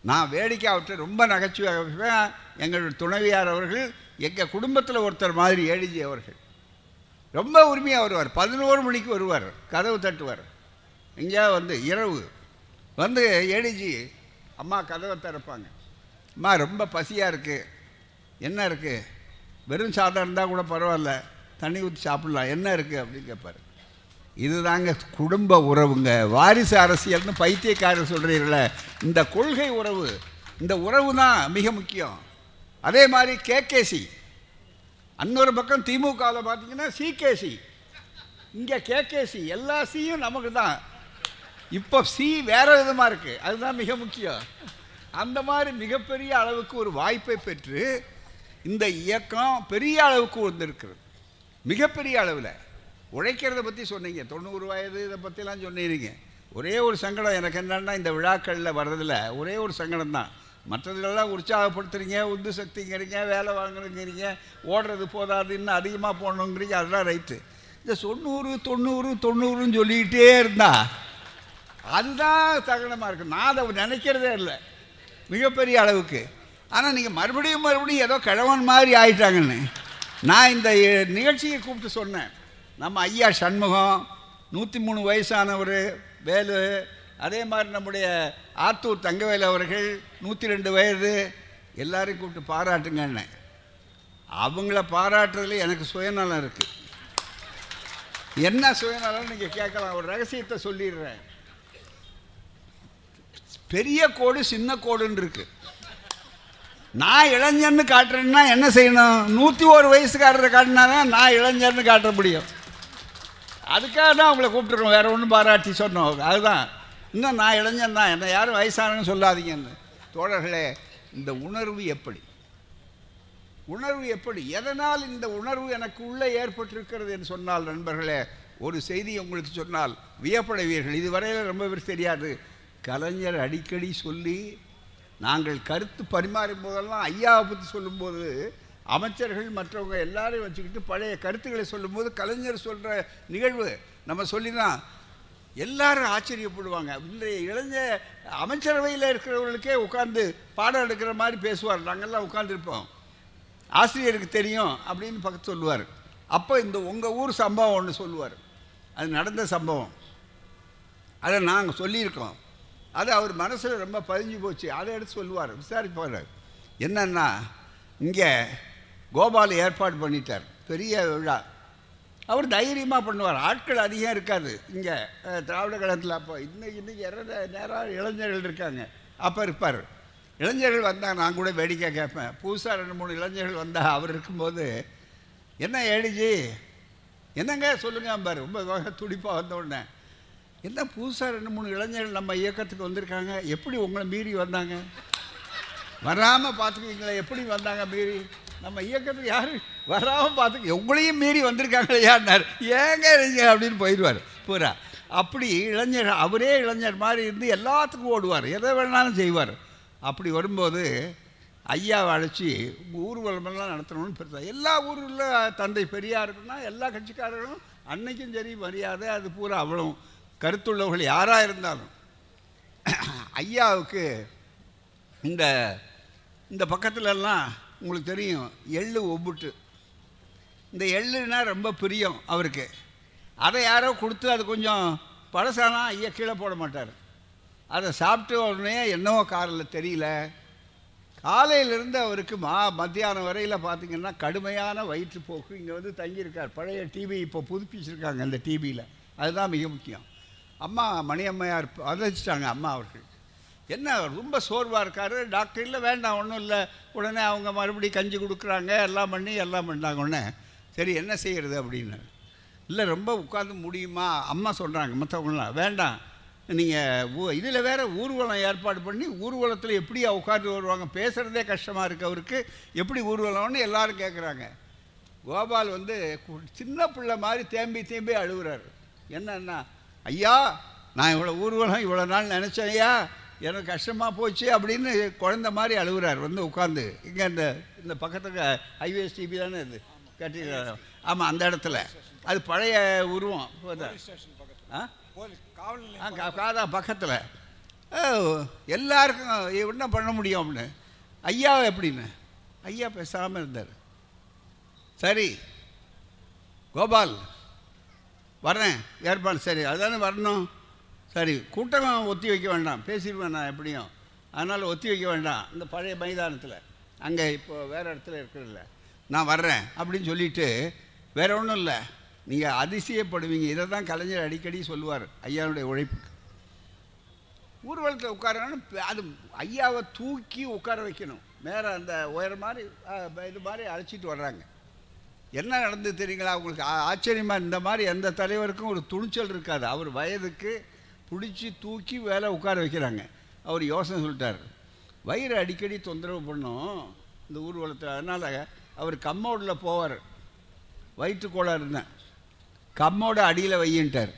A: நான் வேடிக்கை அவற்றை ரொம்ப நகைச்சுவையாக எங்களுடைய துணைவியார் அவர்கள் எங்கள் குடும்பத்தில் ஒருத்தர் மாதிரி எழுதி அவர்கள். ரொம்ப உரிமையாக வருவார். பதினோரு மணிக்கு வருவார் கதவு தட்டுவார். எங்கேயா வந்து இரவு. வந்து எழுதி அம்மா கதவை திறப்பாங்க. அம்மா ரொம்ப பசியாக இருக்குது என்ன இருக்குது வெறும் சாதம் இருந்தால் கூட பரவாயில்ல. தண்ணி ஊற்றி சாப்பிட்லாம். என்ன இருக்குது அப்படின்னு கேட்பார் இதுதாங்க குடும்ப உறவுங்க. வாரிசு அரசியல்னு பைத்தியக்காரர் சொல்கிறீர்கள இந்த கொள்கை உறவு இந்த உறவு தான் மிக முக்கியம். அதே மாதிரி கேகேசி. இன்னொரு பக்கம் திமுகவில் பார்த்தீங்கன்னா சிகேசி. இங்கே கேகேசி எல்லா சியும் நமக்கு தான். இப்போ சி வேறு விதமாக இருக்குது அதுதான் மிக முக்கியம். அந்த மாதிரி மிகப்பெரிய அளவுக்கு ஒரு வாய்ப்பை பெற்று இந்த இயக்கம் பெரிய அளவுக்கு வந்திருக்கிறது மிகப்பெரிய அளவில். உழைக்கிறத பற்றி சொன்னீங்க. தொண்ணூறு வயது இதை பற்றிலாம் சொன்னீங்க. ஒரே ஒரு சங்கடம் எனக்கு என்னன்னா இந்த விழாக்களில் வர்றதில் ஒரே ஒரு சங்கடம் தான் மற்றதுலெல்லாம் உற்சாகப்படுத்துறீங்க உந்து சக்திங்கிறீங்க வேலை வாங்குறீங்கிறீங்க ஓடுறது போதாது இன்னும் அதிகமாக போடணுங்கிறீங்க அதெல்லாம் ரைட்டு. இந்த தொண்ணூறு தொண்ணூறு தொண்ணூறுன்னு சொல்லிக்கிட்டே இருந்தா அதுதான் தகனமாக இருக்குது நான் அதை நினைக்கிறதே இல்லை. மிகப்பெரிய அளவுக்கு. ஆனால் நீங்கள் மறுபடியும் மறுபடியும் ஏதோ கிழவன் மாதிரி ஆயிட்டாங்கன்னு. நான் இந்த நிகழ்ச்சியை கூப்பிட்டு சொன்னேன். நம்ம ஐயா சண்முகம் நூற்றி மூணு வயசானவர் வேலு அதே மாதிரி நம்முடைய ஆத்தூர் தங்கவேலு அவர்கள் நூற்றி ரெண்டு வயது எல்லாரையும் கூப்பிட்டு பாராட்டுங்கன்னு. அவங்கள பாராட்டுறதுல எனக்கு சுயநலம் இருக்குது என்ன சுயநலம் நீங்கள் கேட்கலாம். ஒரு ரகசியத்தை சொல்லிடுறேன். பெரிய கோடு சின்ன கோடுன்னு இருக்குது நான் இளைஞர்னு காட்டுறேன்னா என்ன செய்யணும்? நூற்றி ஒரு வயசுக்காரரை காட்டினா தான் நான் இளைஞர்னு காட்ட முடியும். அதுக்காக தான் உங்களை கூப்பிட்டுருக்கோம். வேறு ஒன்றும் பாராட்டி சொன்னோம். அதுதான். இன்னும் நான் இளைஞன் தான். என்னை யாரும் வயசானன்னு சொல்லாதீங்கன்னு. தோழர்களே இந்த உணர்வு எப்படி? உணர்வு எப்படி? எதனால் இந்த உணர்வு எனக்கு உள்ளே ஏற்பட்டிருக்கிறது என்று சொன்னால் நண்பர்களே ஒரு செய்தி உங்களுக்கு சொன்னால் வியப்படைவீர்கள். இதுவரையில் ரொம்ப பேர் தெரியாது. கலைஞர் அடிக்கடி சொல்லி நாங்கள் கருத்து பரிமாறும் போதெல்லாம் ஐயாவை பற்றி சொல்லும்போது அமைச்சர்கள் மற்றவங்க எல்லாரையும் வச்சுக்கிட்டு பழைய கருத்துக்களை சொல்லும்போது கலைஞர் சொல்கிற நிகழ்வு நம்ம சொல்லி தான் எல்லாரும் ஆச்சரியப்படுவாங்க. இன்றைய இளைஞ அமைச்சரவையில் இருக்கிறவர்களுக்கே உட்காந்து பாடம் எடுக்கிற மாதிரி பேசுவார். நாங்கள்லாம் உட்காந்துருப்போம் ஆசிரியருக்கு தெரியும் அப்படின்னு பக்கத்து சொல்லுவார். அப்போ இந்த உங்கள் ஊர் சம்பவம் ஒன்று சொல்லுவார். அது நடந்த சம்பவம். அதை நாங்கள் சொல்லியிருக்கோம். அது அவர் மனசில் ரொம்ப பதிஞ்சு போச்சு. அதை எடுத்து சொல்லுவார். விசாரிப்பார். என்னன்னா இங்கே கோபால் ஏற்பாடு பண்ணிட்டார். பெரிய விழா. அவர் தைரியமாக பண்ணுவார். ஆட்கள் அதிகம் இருக்காது. இங்கே திராவிட கழகத்தில் அப்போ இன்னைக்கு இன்னைக்கு இறந்த நேராக இளைஞர்கள் இருக்காங்க. அப்போ இருப்பார். இளைஞர்கள் வந்தால் நான் கூட வேடிக்கை கேட்பேன். புதுசாக ரெண்டு மூணு இளைஞர்கள் வந்தால் அவர் இருக்கும்போது என்ன ஏடிஜி? என்னங்க? சொல்லுங்க. பாரு ரொம்ப துடிப்பாக வந்த உடனே. என்ன புதுசாக ரெண்டு மூணு இளைஞர்கள் நம்ம இயக்கத்துக்கு வந்திருக்காங்க? எப்படி உங்களை மீறி வந்தாங்க? வராமல் பார்த்துக்குவீங்களா எப்படி வந்தாங்க மீறி? நம்ம இயக்கத்துக்கு யார்? வராமல் பார்த்துக்க உங்களையும் மீறி வந்திருக்காங்களே யாருனார்? ஏங்க இருங்க அப்படின்னு போயிடுவார். பூரா அப்படி இளைஞர் அவரே இளைஞர் மாதிரி இருந்து எல்லாத்துக்கும் ஓடுவார். எதை வேணாலும் செய்வார். அப்படி வரும்போது ஐயாவை அழைச்சி ஊர்வலமெல்லாம் நடத்தணும்னு பெருசா எல்லா ஊரில் தந்தை பெரியாருக்குன்னா எல்லா கட்சிக்காரர்களும் அன்னைக்கும் சரி மரியாதை அது பூரா அவ்வளோ கருத்துள்ளவர்கள் யாராக இருந்தாலும் ஐயாவுக்கு இந்த இந்த பக்கத்துலலாம் உங்களுக்கு தெரியும் எள்ளு ஒப்புட்டு. இந்த எள்ளுனா ரொம்ப பிரியம் அவருக்கு. அதை யாரோ கொடுத்து அது கொஞ்சம் பழசானா ஐயா கீழே போட மாட்டார். அதை சாப்பிட்டு உடனே என்னவோ காரில் தெரியல. காலையிலேருந்து அவருக்கு மா மத்தியானம் வரையில் பார்த்தீங்கன்னா கடுமையான வயிற்றுப்போக்கு. இங்கே வந்து தங்கியிருக்கார். பழைய டிவி இப்போ புதுப்பிச்சிருக்காங்க அந்த டிவியில் அதுதான் மிக முக்கியம். அம்மா மணியம்மையார் வதச்சிட்டாங்க அம்மா அவர்கள். என்ன ரொம்ப சோர்வாக இருக்காரு டாக்டர் இல்லை வேண்டாம் ஒன்றும் இல்லை. உடனே அவங்க மறுபடியும் கஞ்சி கொடுக்குறாங்க எல்லாம் பண்ணி எல்லாம் பண்ணாங்க உடனே. சரி என்ன செய்கிறது அப்படின்னு இல்லை ரொம்ப உட்காந்து முடியுமா? அம்மா சொல்கிறாங்க மற்றவங்களாம் வேண்டாம். நீங்கள் இதில் வேறு ஊர்வலம் ஏற்பாடு பண்ணி ஊர்வலத்தில் எப்படி உட்காந்து வருவாங்க? பேசுகிறதே கஷ்டமாக இருக்குது அவருக்கு. எப்படி ஊர்வலம்னு எல்லோரும் கேட்குறாங்க கோபால் வந்து கு- சின்ன பிள்ளை மாதிரி தேம்பி தேம்பி அழுகுறாரு. என்னன்னா ஐயா நான் இவ்வளோ ஊர்வலம் இவ்வளோ நாள் நினச்சேன் ஐயா. எனக்கு கஷ்டமாக போச்சு அப்படின்னு குழந்த மாதிரி அழுகுறாரு. வந்து உட்காந்து இங்கே இந்த இந்த பக்கத்துக்கு ஹைவேஸ் டிவி தானே இது? கட்டி ஆமாம் அந்த இடத்துல. அது பழைய உருவம். ஆ? காதா பக்கத்தில். எல்லாருக்கும் என்ன பண்ண முடியும் அப்படின்னு. ஐயா எப்படின்னு? ஐயா பேசாமல் இருந்தார். சரி. கோபால் வர்றேன். ஏற்பாடு சரி அதுதானே வரணும். சரி கூட்டம் ஒத்தி வைக்க வேண்டாம். பேசிடுவேன் நான் எப்படியும். அதனால் ஒத்தி வைக்க வேண்டாம். இந்த பழைய மைதானத்தில். அங்கே இப்போ வேறு இடத்துல இருக்கிறதில்ல நான் வர்றேன் அப்படின்னு சொல்லிட்டு வேற ஒன்றும் இல்லை. நீங்கள் அதிசயப்படுவீங்க. இதை தான் கலைஞர் அடிக்கடி சொல்லுவார் ஐயாவுடைய உழைப்புக்கு. ஊர்வலத்தில் உட்காரணும் அது ஐயாவை தூக்கி உட்கார வைக்கணும். மேலே அந்த உயரம் மாதிரி இது மாதிரி அழைச்சிட்டு வர்றாங்க. என்ன நடந்து தெரியுங்களா? உங்களுக்கு ஆச்சரியமாக இந்த மாதிரி எந்த தலைவருக்கும் ஒரு துணிச்சல் இருக்காது. அவர் வயதுக்கு பிடிச்சி தூக்கி வேலை உட்கார வைக்கிறாங்க. அவர் யோசனை சொல்லிட்டார். வயிறு அடிக்கடி தொந்தரவு பண்ணும் இந்த ஊர்வலத்தில். அதனால் அவர் கம்மோடில் போவார். வயிற்று கோளாறு இருந்தேன். கம்மோட அடியில் வையின்ட்டார்.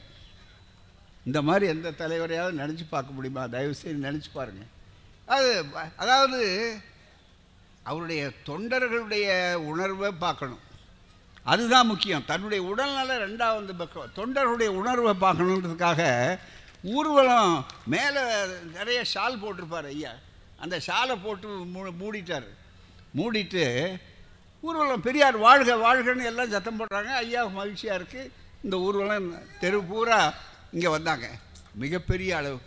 A: இந்த மாதிரி எந்த தலைவரையாவது நினச்சி பார்க்க முடியுமா? தயவு செய்து நினச்சி பாருங்கள் அது அதாவது அவருடைய தொண்டர்களுடைய உணர்வை பார்க்கணும். அதுதான் முக்கியம். தன்னுடைய உடல்நல ரெண்டாவது பக்கம் தொண்டருடைய உணர்வை பார்க்கணுன்றதுக்காக ஊர்வலம் மேலே நிறைய ஷால் போட்டிருப்பார் ஐயா. அந்த ஷாலை போட்டு மூ மூடிட்டார். மூடிட்டு ஊர்வலம் பெரியார் வாழ்க வாழ்கன்னு எல்லாம் சத்தம் போடுறாங்க. ஐயா மகிழ்ச்சியாக இருக்குது இந்த ஊர்வலம் தெரு பூரா இங்கே வந்தாங்க. மிகப்பெரிய அளவு.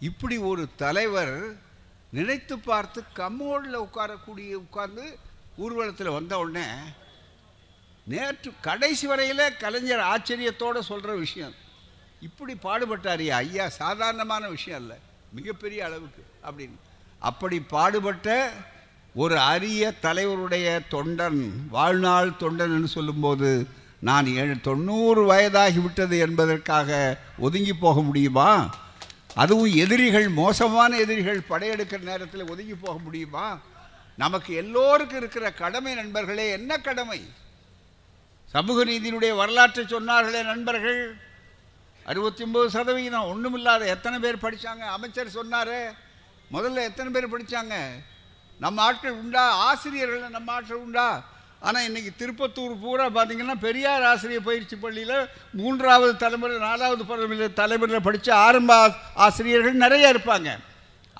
A: இப்படி ஒரு தலைவர் நினைத்து பார்த்து கம்மோடில் உட்காரக்கூடிய உட்கார்ந்து ஊர்வலத்தில் வந்த உடனே நேற்று கடைசி வரையில் கலைஞர் ஆச்சரியத்தோடு சொல்கிற விஷயம். இப்படி பாடுபட்டார் ஐயா சாதாரணமான விஷயம் இல்லை மிகப்பெரிய அளவுக்கு அப்படின்னு. அப்படி பாடுபட்ட ஒரு அரிய தலைவருடைய தொண்டன் வாழ்நாள் தொண்டன் சொல்லும்போது நான் ஏழு தொண்ணூறு வயதாகிவிட்டது என்பதற்காக ஒதுங்கி போக முடியுமா? அதுவும் எதிரிகள் மோசமான எதிரிகள் படையெடுக்கிற நேரத்தில் ஒதுங்கி போக முடியுமா? நமக்கு எல்லோருக்கும் இருக்கிற கடமை நண்பர்களே என்ன கடமை? சமூக நீதியினுடைய வரலாற்றை சொன்னார்களே நண்பர்கள். அறுபத்தி ஒம்பது சதவிகிதம் ஒன்றுமில்லாத எத்தனை பேர் படித்தாங்க அமைச்சர் சொன்னார். முதல்ல எத்தனை பேர் படித்தாங்க நம்ம ஆட்கள் உண்டா? ஆசிரியர்கள் நம்ம ஆட்கள் உண்டா? ஆனால் இன்றைக்கி திருப்பத்தூர் பூரா பார்த்தீங்கன்னா பெரியார் ஆசிரியர் பயிற்சி பள்ளியில் மூன்றாவது தலைமுறை நாலாவது தலைமுறை தலைமுறையில் படித்த ஆரம்ப ஆசிரியர்கள் நிறைய இருப்பாங்க.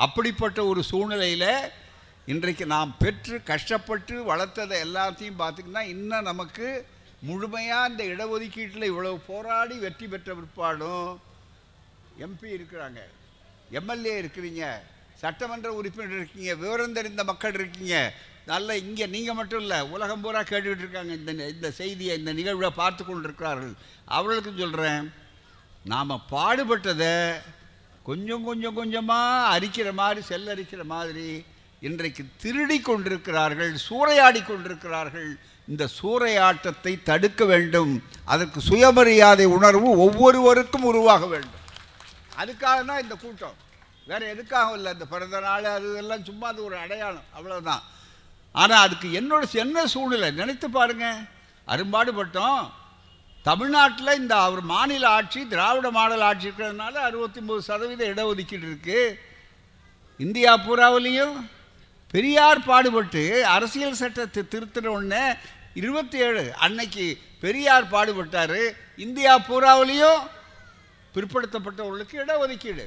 A: அப்படிப்பட்ட ஒரு சூழ்நிலையில் இன்றைக்கு நாம் பெற்று கஷ்டப்பட்டு வளர்த்ததை எல்லாத்தையும் பார்த்திங்கன்னா இன்னும் நமக்கு முழுமையாக இந்த இடஒதுக்கீட்டில் இவ்வளவு போராடி வெற்றி பெற்ற பிற்பாடும் எம்பி இருக்கிறாங்க. எம்எல்ஏ இருக்கிறீங்க. சட்டமன்ற உறுப்பினர் இருக்கீங்க. விவரம் தெரிந்த மக்கள் இருக்கீங்க. நல்ல இங்கே நீங்கள் மட்டும் இல்லை உலகம் பூரா கேட்டுக்கிட்டு இருக்காங்க இந்த இந்த செய்தியை இந்த நிகழ்வை பார்த்து கொண்டு இருக்கிறார்கள் அவர்களுக்கு சொல்கிறேன் நாம் பாடுபட்டதை கொஞ்சம் கொஞ்சம் கொஞ்சமாக அரிக்கிற மாதிரி செல்லரிக்கிற மாதிரி இன்றைக்கு திருடி கொண்டிருக்கிறார்கள் சூறையாடி கொண்டிருக்கிறார்கள். இந்த சூறையாட்டத்தை தடுக்க வேண்டும். அதற்கு சுயமரியாதை உணர்வு ஒவ்வொருவருக்கும் உருவாக வேண்டும். அதுக்காக தான் இந்த கூட்டம். வேறு எதுக்காக இல்லை இந்த பிறந்த நாள் அது இதெல்லாம் சும்மா அது ஒரு அடையாளம். அவ்வளோதான் ஆனால் அதுக்கு என்னோட என்ன சூழ்நிலை? நினைத்து பாருங்க. அரும்பாடுபட்டோம். தமிழ்நாட்டில் இந்த அவர் மாநில ஆட்சி திராவிட மாடல் ஆட்சி இருக்கிறதுனால அறுபத்தி ஒம்பது சதவீத இடஒதுக்கீடு இருக்குது இந்தியா பூராவிலையும் பெரியார் பாடுபட்டு அரசியல் சட்டத்தை திருத்தின உடனே இருபத்தி ஏழு அன்னைக்கு பெரியார் பாடுபட்டார். இந்தியா பூராவிலையும் பிற்படுத்தப்பட்டவர்களுக்கு இடஒதுக்கீடு.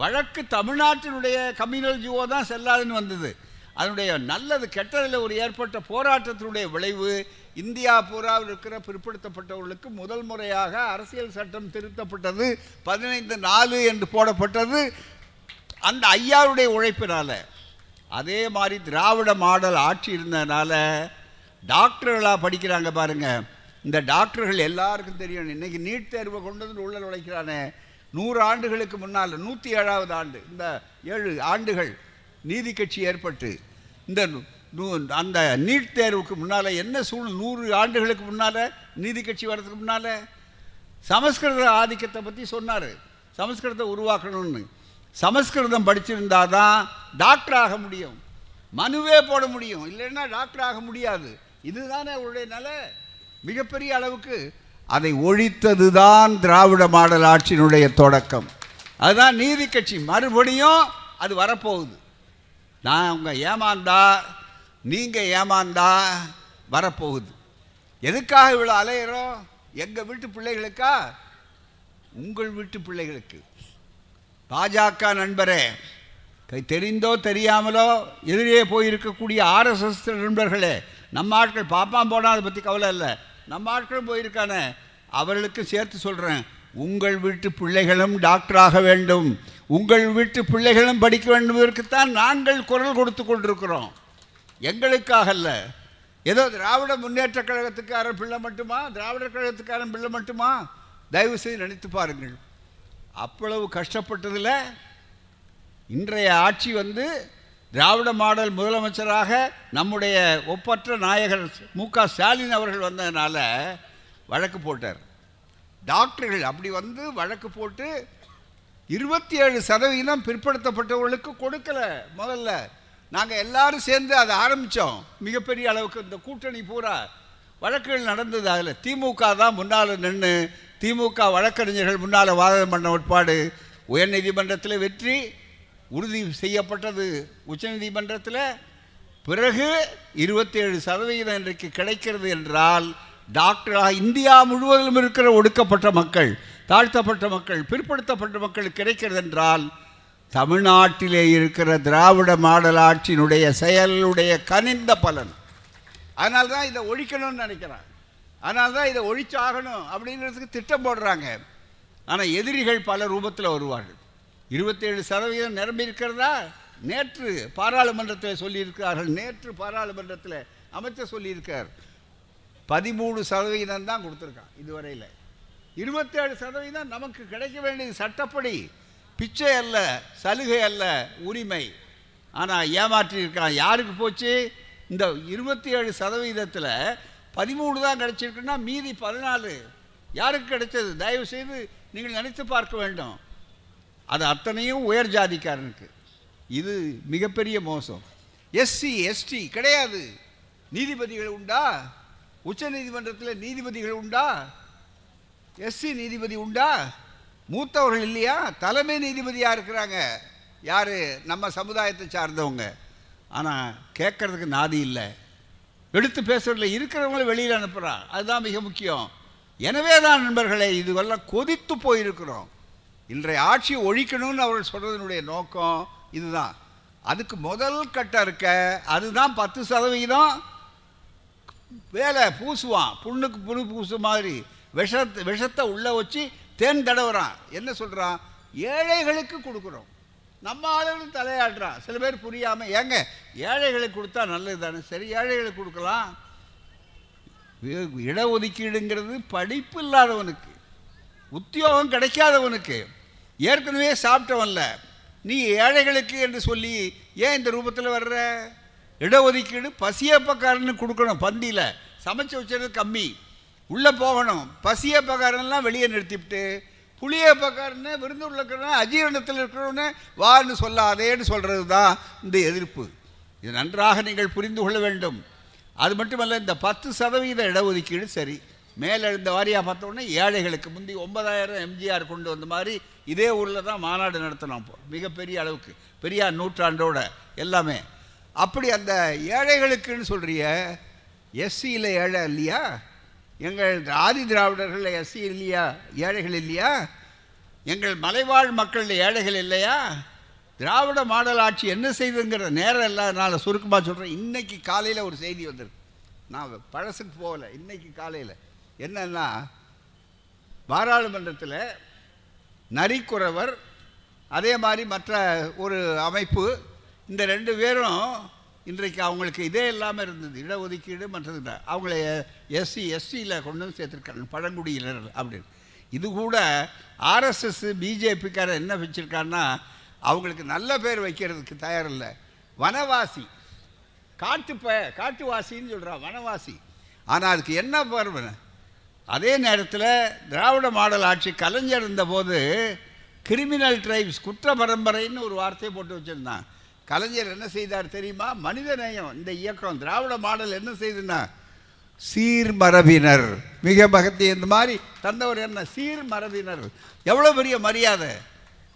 A: வழக்கு தமிழ்நாட்டினுடைய கம்யூனல் ஜிஓ தான் செல்லாதுன்னு வந்தது. அதனுடைய நல்லது கெட்டதில் ஒரு ஏற்பட்ட போராட்டத்தினுடைய விளைவு இந்தியா பூராவில் இருக்கிற பிற்படுத்தப்பட்டவர்களுக்கு முதல் முறையாக அரசியல் சட்டம் திருத்தப்பட்டது. பதினைந்து நாலு என்று போடப்பட்டது. அந்த ஐயாவுடைய உழைப்பினால. அதே மாதிரி திராவிட மாடல் ஆட்சி இருந்ததுனால டாக்டர்களாக படிக்கிறாங்க பாருங்க. இந்த டாக்டர்கள் எல்லாருக்கும் தெரியும். இன்றைக்கி நீட் தேர்வை கொண்டு வந்து உள்ள நுழைக்கிறானே. நூறு ஆண்டுகளுக்கு முன்னால் நூற்றி ஏழாவது ஆண்டு இந்த ஏழு ஆண்டுகள் நீதி கட்சி ஏற்பட்டு இந்த அந்த நீட் தேர்வுக்கு முன்னால் என்ன சூழ் நூறு ஆண்டுகளுக்கு முன்னால் நீதி கட்சி வர்றதுக்கு முன்னால்? சமஸ்கிருத ஆதிக்கத்தை பற்றி சொன்னார். சமஸ்கிருதத்தை உருவாக்கணும்னு. சமஸ்கிருதம் படிச்சிருந்தா தான் டாக்டர் ஆக முடியும். மனுவே போட முடியும். இல்லைன்னா டாக்டர் ஆக முடியாது. இதுதானே அவருடைய நிலை? மிகப்பெரிய அளவுக்கு. அதை ஒழித்தது தான் திராவிட மாடல் ஆட்சியினுடைய தொடக்கம். அதுதான் நீதி கட்சி. மறுபடியும் அது வரப்போகுது. நான் அவங்க ஏமாந்தா நீங்கள் ஏமாந்தா வரப்போகுது. எதுக்காக இவ்வளோ அலையிறோம்? எங்கள் வீட்டு பிள்ளைகளுக்கா? உங்கள் வீட்டு பிள்ளைகளுக்கு. பாஜக நண்பரே கை தெரிந்தோ தெரியாமலோ எதிரே போயிருக்கக்கூடிய ஆர்எஸ்எஸ் நண்பர்களே நம்ம ஆட்கள் பாப்பான் போனால் அதை பற்றி கவலை இல்லை. நம்ம ஆட்களும் போயிருக்கானே. அவர்களுக்கு சேர்த்து சொல்கிறேன் உங்கள் வீட்டு பிள்ளைகளும் டாக்டராக வேண்டும். உங்கள் வீட்டு பிள்ளைகளும் படிக்க வேண்டும் இதற்குத்தான் நாங்கள் குரல் கொடுத்து கொண்டிருக்கிறோம். எங்களுக்காக அல்ல. ஏதோ திராவிட முன்னேற்ற கழகத்துக்காரன் பிள்ளை மட்டுமா? திராவிடர் கழகத்துக்காரன் பிள்ளை மட்டுமா? தயவு செய்து நினைத்து பாருங்கள். அவ்வளவு கஷ்டப்பட்டதில் இன்றைய ஆட்சி வந்து திராவிட மாடல் முதலமைச்சராக நம்முடைய ஒப்பற்ற நாயகர் மு க ஸ்டாலின் அவர்கள் வந்ததுனால வழக்கு போட்டார். டாக்டர்கள் அப்படி வந்து வழக்கு போட்டு இருபத்தி ஏழு சதவீதம் பிற்படுத்தப்பட்டவர்களுக்கு கொடுக்கல முதல்ல. நாங்கள் எல்லாரும் சேர்ந்து அதை ஆரம்பித்தோம் மிகப்பெரிய அளவுக்கு இந்த கூட்டணி பூரா வழக்குகள் நடந்தது. அதில் திமுக தான் முன்னால் நின்று திமுக வழக்கறிஞர்கள் முன்னால் வாதம் பண்ண உட்பாடு உயர்நீதிமன்றத்தில் வெற்றி உறுதி செய்யப்பட்டது. உச்சநீதிமன்றத்தில் பிறகு இருபத்தி ஏழு சதவீதம் இன்றைக்கு கிடைக்கிறது என்றால் டாக்டராக இந்தியா முழுவதிலும் இருக்கிற ஒடுக்கப்பட்ட மக்கள் தாழ்த்தப்பட்ட மக்கள் பிற்படுத்தப்பட்ட மக்கள் கிடைக்கிறது என்றால் தமிழ்நாட்டிலே இருக்கிற திராவிட மாடல் ஆட்சியினுடைய செயலுடைய கனிந்த பலன். அதனால்தான் இதை ஒழிக்கணும்னு நினைக்கிறேன். அதனால தான் இதை ஒழிச்சாகணும் அப்படிங்கிறதுக்கு திட்டம் போடுறாங்க. ஆனால் எதிரிகள் பல ரூபத்தில் வருவார்கள். இருபத்தேழு சதவீதம் நிரம்பியிருக்கிறதா நேற்று பாராளுமன்றத்தில் சொல்லியிருக்கிறார்கள். நேற்று பாராளுமன்றத்தில் அமைச்சர் சொல்லியிருக்கார். பதிமூணு சதவீதம் தான் கொடுத்துருக்கான் இதுவரையில். இருபத்தேழு சதவீதம் நமக்கு கிடைக்க வேண்டியது சட்டப்படி. பிச்சை அல்ல சலுகை அல்ல உரிமை. ஆனால் ஏமாற்றியிருக்கான் யாருக்கு போச்சு? இந்த இருபத்தி ஏழு சதவீதத்தில் பதிமூணு தான் கிடச்சிருக்குன்னா மீதி பதினாலு. யாருக்கு கிடைச்சது? தயவு செய்து நீங்கள் நினைத்து பார்க்க வேண்டும். அது அத்தனையும் உயர் ஜாதிக்காரனுக்கு. இது மிகப்பெரிய மோசம். எஸ்சி எஸ்டி கிடையாது. நீதிபதிகள் உண்டா? உச்ச நீதிமன்றத்தில் நீதிபதிகள் உண்டா? எஸ்சி நீதிபதி உண்டா? மூத்தவர்கள் இல்லையா? தலைமை நீதிபதியாக இருக்கிறாங்க. யார்? நம்ம சமுதாயத்தை சார்ந்தவங்க. ஆனால் கேட்கறதுக்கு நாதி இல்லை. எடுத்து பேசுறதுல இருக்கிறவங்கள வெளியில் அனுப்புகிறான் அதுதான் மிக முக்கியம். எனவே தான் நண்பர்களே இதுவெல்லாம் கொதித்து போயிருக்கிறோம். இன்றைய ஆட்சியை ஒழிக்கணும்னு அவர்கள் சொல்கிறதுனுடைய நோக்கம் இதுதான். அதுக்கு முதல் கட்டம் இருக்க அதுதான் பத்து சதவிகிதம் வேலை பூசுவான். புண்ணுக்கு புண்ணு பூசு மாதிரி. விஷத்தை விஷத்தை உள்ளே வச்சு தேன் தடவுறான். என்ன சொல்கிறான் ஏழைகளுக்கு கொடுக்குறோம். நம்ம ஆளுகளும் தலையாடுறான் சில பேர் புரியாமல் ஏங்க ஏழைகளுக்கு கொடுத்தா நல்லது தானே சரி ஏழைகளுக்கு கொடுக்கலாம். இடஒதுக்கீடுங்கிறது படிப்பு இல்லாதவனுக்கு உத்தியோகம் கிடைக்காதவனுக்கு ஏற்கனவே சாப்பிட்டவன்ல நீ ஏழைகளுக்கு என்று சொல்லி ஏன் இந்த ரூபத்தில் வர்ற? இடஒதுக்கீடு பசியப்பக்காரனுக்கு கொடுக்கணும் பந்தியில். சமைச்சு வச்சது கம்மி. உள்ளே போகணும். பசியப்பக்காரன்லாம் வெளியே நிறுத்திவிட்டு புளியப்பக்காரன்னு விருந்தூரில் இருக்கிறவன அஜீரணத்தில் இருக்கிறவன வான்னு சொல்லாதேன்னு சொல்கிறது தான் இந்த எதிர்ப்பு. இது நன்றாக நீங்கள் புரிந்து கொள்ள வேண்டும். அது மட்டுமல்ல இந்த பத்து சதவீத இடஒதுக்கீடு சரி. மேலே இருந்த வாரியாக பார்த்தோன்னே ஏழைகளுக்கு முந்தி ஒன்பதாயிரம் எம்ஜிஆர் கொண்டு வந்த மாதிரி இதே ஊரில் தான் மாநாடு நடத்தினோம் இப்போ மிகப்பெரிய அளவுக்கு. பெரியார் நூற்றாண்டோட எல்லாமே. அப்படி அந்த ஏழைகளுக்குன்னு சொல்கிறிய எஸ்சியில் ஏழை இல்லையா? எங்கள் ஆதி திராவிடர்கள் எஸ்சி இல்லையா ஏழைகள் இல்லையா? எங்கள் மலைவாழ் மக்கள் ஏழைகள் இல்லையா? திராவிட மாடல் ஆட்சி என்ன செய்துங்கிற நேரம் இல்லாதனால சுருக்கமாக சொல்கிறேன் இன்றைக்கி காலையில் ஒரு செய்தி வந்திருக்கு. நான் பழசுக்கு போகல. இன்னைக்கு காலையில். என்னன்னா பாராளுமன்றத்தில் நரிக்குறவர் அதே மாதிரி மற்ற ஒரு அமைப்பு இந்த ரெண்டு பேரும் இன்றைக்கு அவங்களுக்கு இதே இல்லாமல் இருந்தது. இடஒதுக்கீடு மற்றது இல்லை. அவங்கள எஸ்சி எஸ்சியில் கொண்டு வந்து சேர்த்துருக்காங்க பழங்குடியினர் அப்படின்னு. இது கூட ஆர்எஸ்எஸ் பிஜேபிக்கார என்ன வச்சுருக்காருன்னா அவங்களுக்கு நல்ல பேர் வைக்கிறதுக்கு தயாரில்லை வனவாசி. காட்டு ப காட்டுவாசின்னு சொல்கிறான் வனவாசி. ஆனால் அதுக்கு என்ன பருவ? அதே நேரத்தில் திராவிட மாடல் ஆட்சி கலைஞர் இருந்தபோது கிரிமினல் ட்ரைப்ஸ் குற்ற பரம்பரைன்னு ஒரு வார்த்தையை போட்டு வச்சுருந்தான். கலைஞர் என்ன செய்தார் தெரியுமா? மனித நேயம் இந்த இயக்கம் திராவிட மாடல் என்ன செய்துன்னா சீர்மரபினர். மிக பகத்தி இந்த மாதிரி தந்தவர் என்ன? சீர்மரபினர். எவ்வளோ பெரிய மரியாதை.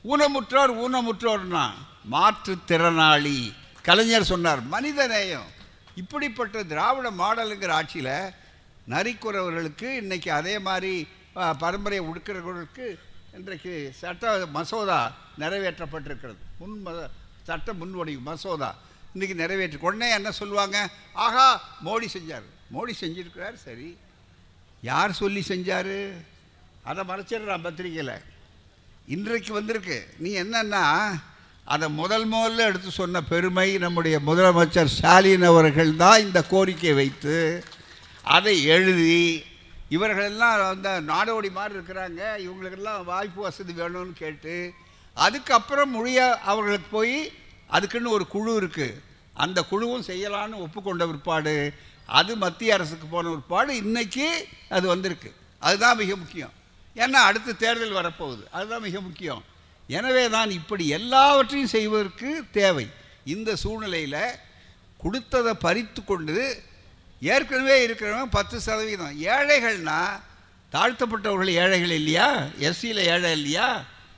A: ஊனமுற்றோர் ஊனமுற்றோர்னா மாற்றுத்திறனாளி. கலைஞர் சொன்னார் மனித நேயம் இப்படிப்பட்ட திராவிட மாடலுங்கிற ஆட்சியில் நரிக்குறவர்களுக்கு இன்றைக்கி அதே மாதிரி பரம்பரையை உடுக்கிறவர்களுக்கு இன்றைக்கு சட்ட மசோதா நிறைவேற்றப்பட்டிருக்கிறது. உண்மை ம- சட்ட முன்வடிவு மசோதா. இன்றைக்கி நிறைவேற்றி உடனே என்ன சொல்லுவாங்க? ஆஹா மோடி செஞ்சார். மோடி செஞ்சிருக்கிறார் சரி. யார் சொல்லி செஞ்சார்? அதை மறைச்சிடுறான் பத்திரிக்கையில் இன்றைக்கு வந்திருக்கு. நீ என்னன்னா அதை முதல் முதல்ல எடுத்து சொன்ன பெருமை நம்முடைய முதலமைச்சர் ஸ்டாலின் அவர்கள் தான் இந்த கோரிக்கையை வைத்து அதை எழுதி இவர்களெல்லாம் அந்த நாடோடி மாதிரி இருக்கிறாங்க. இவங்களுக்கெல்லாம் வாய்ப்பு வசதி வேணும்னு கேட்டு அதுக்கப்புறம் மொழிய அவர்களுக்கு போய் அதுக்குன்னு ஒரு குழு இருக்குது அந்த குழுவும் செய்யலான்னு ஒப்புக்கொண்ட பிற்பாடு அது மத்திய அரசுக்கு போன பிற்பாடு இன்றைக்கி அது வந்திருக்கு. அதுதான் மிக முக்கியம். ஏன்னா அடுத்து தேர்தல் வரப்போகுது. அதுதான் மிக முக்கியம். எனவே தான் இப்படி எல்லாவற்றையும் செய்வதற்கு தேவை. இந்த சூழ்நிலையில் கொடுத்ததை பறித்து கொண்டு ஏற்கனவே இருக்கிறவங்க பத்து சதவீதம். ஏழைகள்னால் தாழ்த்தப்பட்டவர்கள் ஏழைகள் இல்லையா? எஸ்சியில் ஏழை இல்லையா?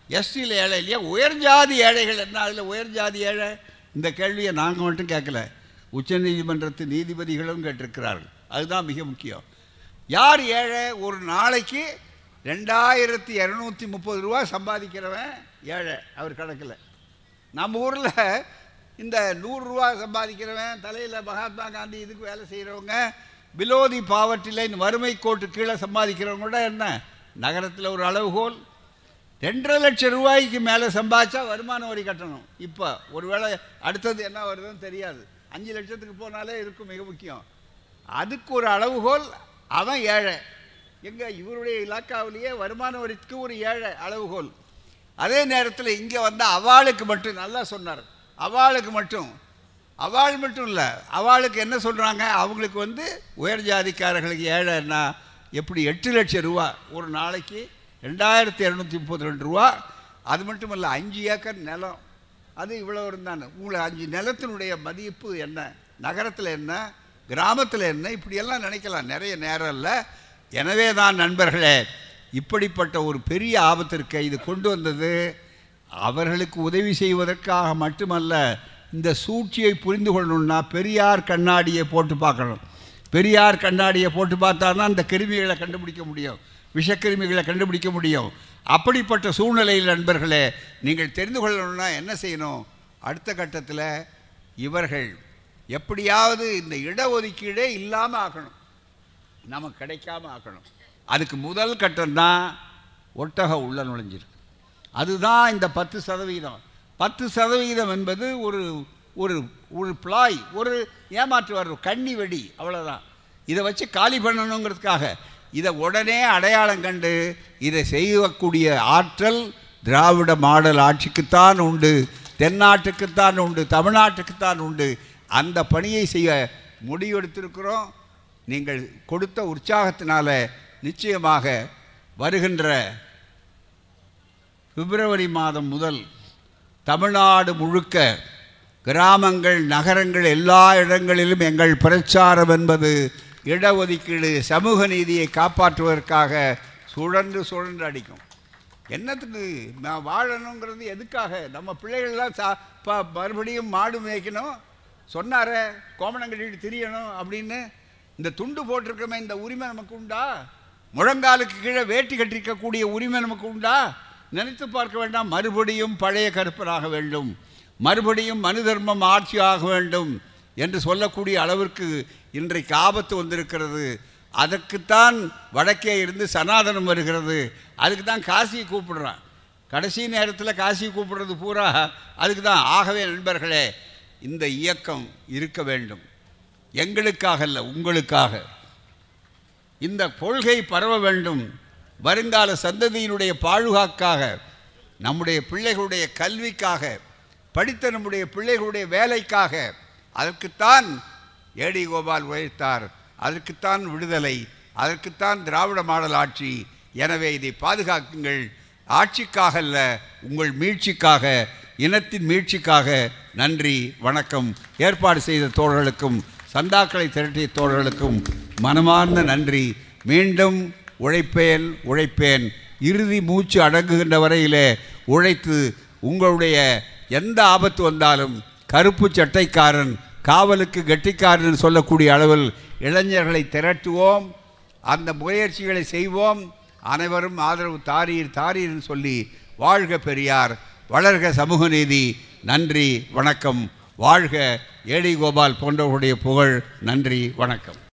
A: எஸ்டியில் ஏழை இல்லையா? உயர்ஜாதி ஏழைகள் என்ன? அதில் உயர்ஜாதி ஏழை? இந்த கேள்வியை நாங்கள் மட்டும் கேட்கல. உச்சநீதிமன்றத்து நீதிபதிகளும் கேட்டிருக்கிறார்கள். அதுதான் மிக முக்கியம். யார் ஏழை? ஒரு நாளைக்கு ரெண்டாயிரத்தி இரநூத்தி முப்பது ரூபா சம்பாதிக்கிறவன் ஏழை. அவர் கணக்கில். நம்ம ஊரில் இந்த நூறுரூவா சம்பாதிக்கிறவன் தலையில் மகாத்மா காந்தி இதுக்கு வேலை செய்கிறவங்க பிலோ தி பாவர்ட்டி லைன் வறுமை கோட்டு கீழே சம்பாதிக்கிறவங்க கூட என்ன? நகரத்தில் ஒரு அளவுகோல். ரெண்டரை லட்சம் ரூபாய்க்கு மேலே சம்பாதிச்சா வருமான வரி கட்டணும். இப்போ ஒருவேளை அடுத்தது என்ன வருதுன்னு தெரியாது. அஞ்சு லட்சத்துக்கு போனாலே இருக்கும் மிக முக்கியம். அதுக்கு ஒரு அளவுகோல் அவன் ஏழை. எங்கே இவருடைய இலாக்காவிலேயே வருமான வரிக்கு ஒரு ஏழை அளவுகோல். அதே நேரத்தில் இங்கே வந்தால் அவாளுக்கு மட்டும் நல்லா சொன்னார். அவாளுக்கு மட்டும் அவாள் மட்டும் இல்லை அவாளுக்கு என்ன சொல்கிறாங்க அவங்களுக்கு வந்து உயர் ஜாதிக்காரர்களுக்கு ஏழைன்னா எப்படி எட்டு லட்சம் ரூபா ஒரு நாளைக்கு ரெண்டாயிரத்தி இரநூத்தி முப்பத்தி ரெண்டு ரூபா. அது மட்டும் இல்லை அஞ்சு ஏக்கர் நிலம். அது இவ்வளோ இருந்தானு. உங்களை அஞ்சு நிலத்தினுடைய மதிப்பு என்ன? நகரத்தில் என்ன? கிராமத்தில் என்ன? இப்படியெல்லாம் நினைக்கலாம். நிறைய நேரம் இல்லை. எனவே தான் நண்பர்களே இப்படிப்பட்ட ஒரு பெரிய ஆபத்திற்கு இது கொண்டு வந்தது. அவர்களுக்கு உதவி செய்வதற்காக மட்டுமல்ல இந்த சூழ்ச்சியை புரிந்து கொள்ளணும்னா பெரியார் கண்ணாடியை போட்டு பார்க்கணும். பெரியார் கண்ணாடியை போட்டு பார்த்தா தான் இந்த கிருமிகளை கண்டுபிடிக்க முடியும். விஷக்கிருமிகளை கண்டுபிடிக்க முடியும். அப்படிப்பட்ட சூழ்நிலையில் நண்பர்களே நீங்கள் தெரிந்து கொள்ளணும்னா என்ன செய்யணும்? அடுத்த கட்டத்தில் இவர்கள் எப்படியாவது இந்த இடஒதுக்கீடே இல்லாமல் ஆக்கணும் நமக்கு கிடைக்காம ஆக்கணும் அதுக்கு முதல் கட்டம் தான் உள்ள நுழைஞ்சிருக்கு. அதுதான் இந்த பத்து சதவீதம். பத்து சதவீதம் என்பது ஒரு ஒரு ஒரு பிளாய் ஒரு ஏமாற்று வர்ற கண்ணி வெடி அவ்வளோதான் இதை வச்சு காலி பண்ணணுங்கிறதுக்காக இதை உடனே அடையாளம் கண்டு இதை செய்யக்கூடிய ஆற்றல் திராவிட மாடல் ஆட்சிக்குத்தான் உண்டு தென்னாட்டுக்குத்தான் உண்டு தமிழ்நாட்டுக்குத்தான் உண்டு. அந்த பணியை செய்ய முடிவெடுத்திருக்கிறோம். நீங்கள் கொடுத்த உற்சாகத்தினால நிச்சயமாக வருகின்ற பிப்ரவரி மாதம் முதல் தமிழ்நாடு முழுக்க கிராமங்கள் நகரங்கள் எல்லா இடங்களிலும் எங்கள் பிரச்சாரம் என்பது இடஒதுக்கீடு சமூக நீதியை காப்பாற்றுவதற்காக சுழன்று சுழன்று அடிக்கும். என்னத்துக்கு நான் வாழணுங்கிறது எதுக்காக? நம்ம பிள்ளைகள்லாம் சா ப மறுபடியும் மாடு மேய்க்கணும். சொன்னாரே கோமணம் கட்டிட்டு திரியணும் அப்படின்னு. இந்த துண்டு போட்டிருக்கமே இந்த உரிமை நமக்கு உண்டா? முழங்காலுக்கு கீழே வேட்டி கட்டிருக்கக்கூடிய உரிமை நமக்கு உண்டா? நினைத்து பார்க்க வேண்டாம். மறுபடியும் பழைய கருப்பராக வேண்டும். மறுபடியும் மனு தர்மம் ஆட்சி ஆக வேண்டும். என்று சொல்லக்கூடிய அளவிற்கு இன்றைக்கு ஆபத்து வந்திருக்கிறது. அதற்குத்தான் வடக்கே இருந்து சனாதனம் வருகிறது. அதுக்கு தான் காசியை கூப்பிடுறான். கடைசி நேரத்தில் காசி கூப்பிடுறது பூரா அதுக்கு தான் ஆகவே நண்பர்களே இந்த இயக்கம் இருக்க வேண்டும். எங்களுக்காக அல்ல உங்களுக்காக. இந்த கொள்கை பரவ வேண்டும். வருங்கால சந்ததியினுடைய பாழுகாக்காக நம்முடைய பிள்ளைகளுடைய கல்விக்காக படித்த நம்முடைய பிள்ளைகளுடைய வேலைக்காக அதற்குத்தான் ஏடி கோபால் உழைத்தார். அதற்குத்தான் விடுதலை. அதற்குத்தான் திராவிட மாடல் ஆட்சி. எனவே இதை பாதுகாக்குங்கள். ஆட்சிக்காக அல்ல உங்கள் மீட்சிக்காக இனத்தின் மீட்சிக்காக நன்றி வணக்கம். ஏற்பாடு செய்த தோழர்களுக்கும் சந்தாக்களை திரட்டிய தோழர்களுக்கும் மனமார்ந்த நன்றி. மீண்டும் உழைப்பேன் உழைப்பேன். இறுதி மூச்சு அடங்குகின்ற வரையிலே உழைத்து உங்களுடைய எந்த ஆபத்து வந்தாலும் கருப்பு சட்டைக்காரன் காவலுக்கு கெட்டிக்காரன் சொல்லக்கூடிய அளவில் இளைஞர்களை திரட்டுவோம் அந்த முயற்சிகளை செய்வோம். அனைவரும் ஆதரவு தாரீர் தாரீர்னு சொல்லி வாழ்க பெரியார் வளர்க சமூக நீதி. நன்றி வணக்கம். வாழ்க ஏடி கோபால் போன்றவர்களுடைய புகழ். நன்றி வணக்கம்.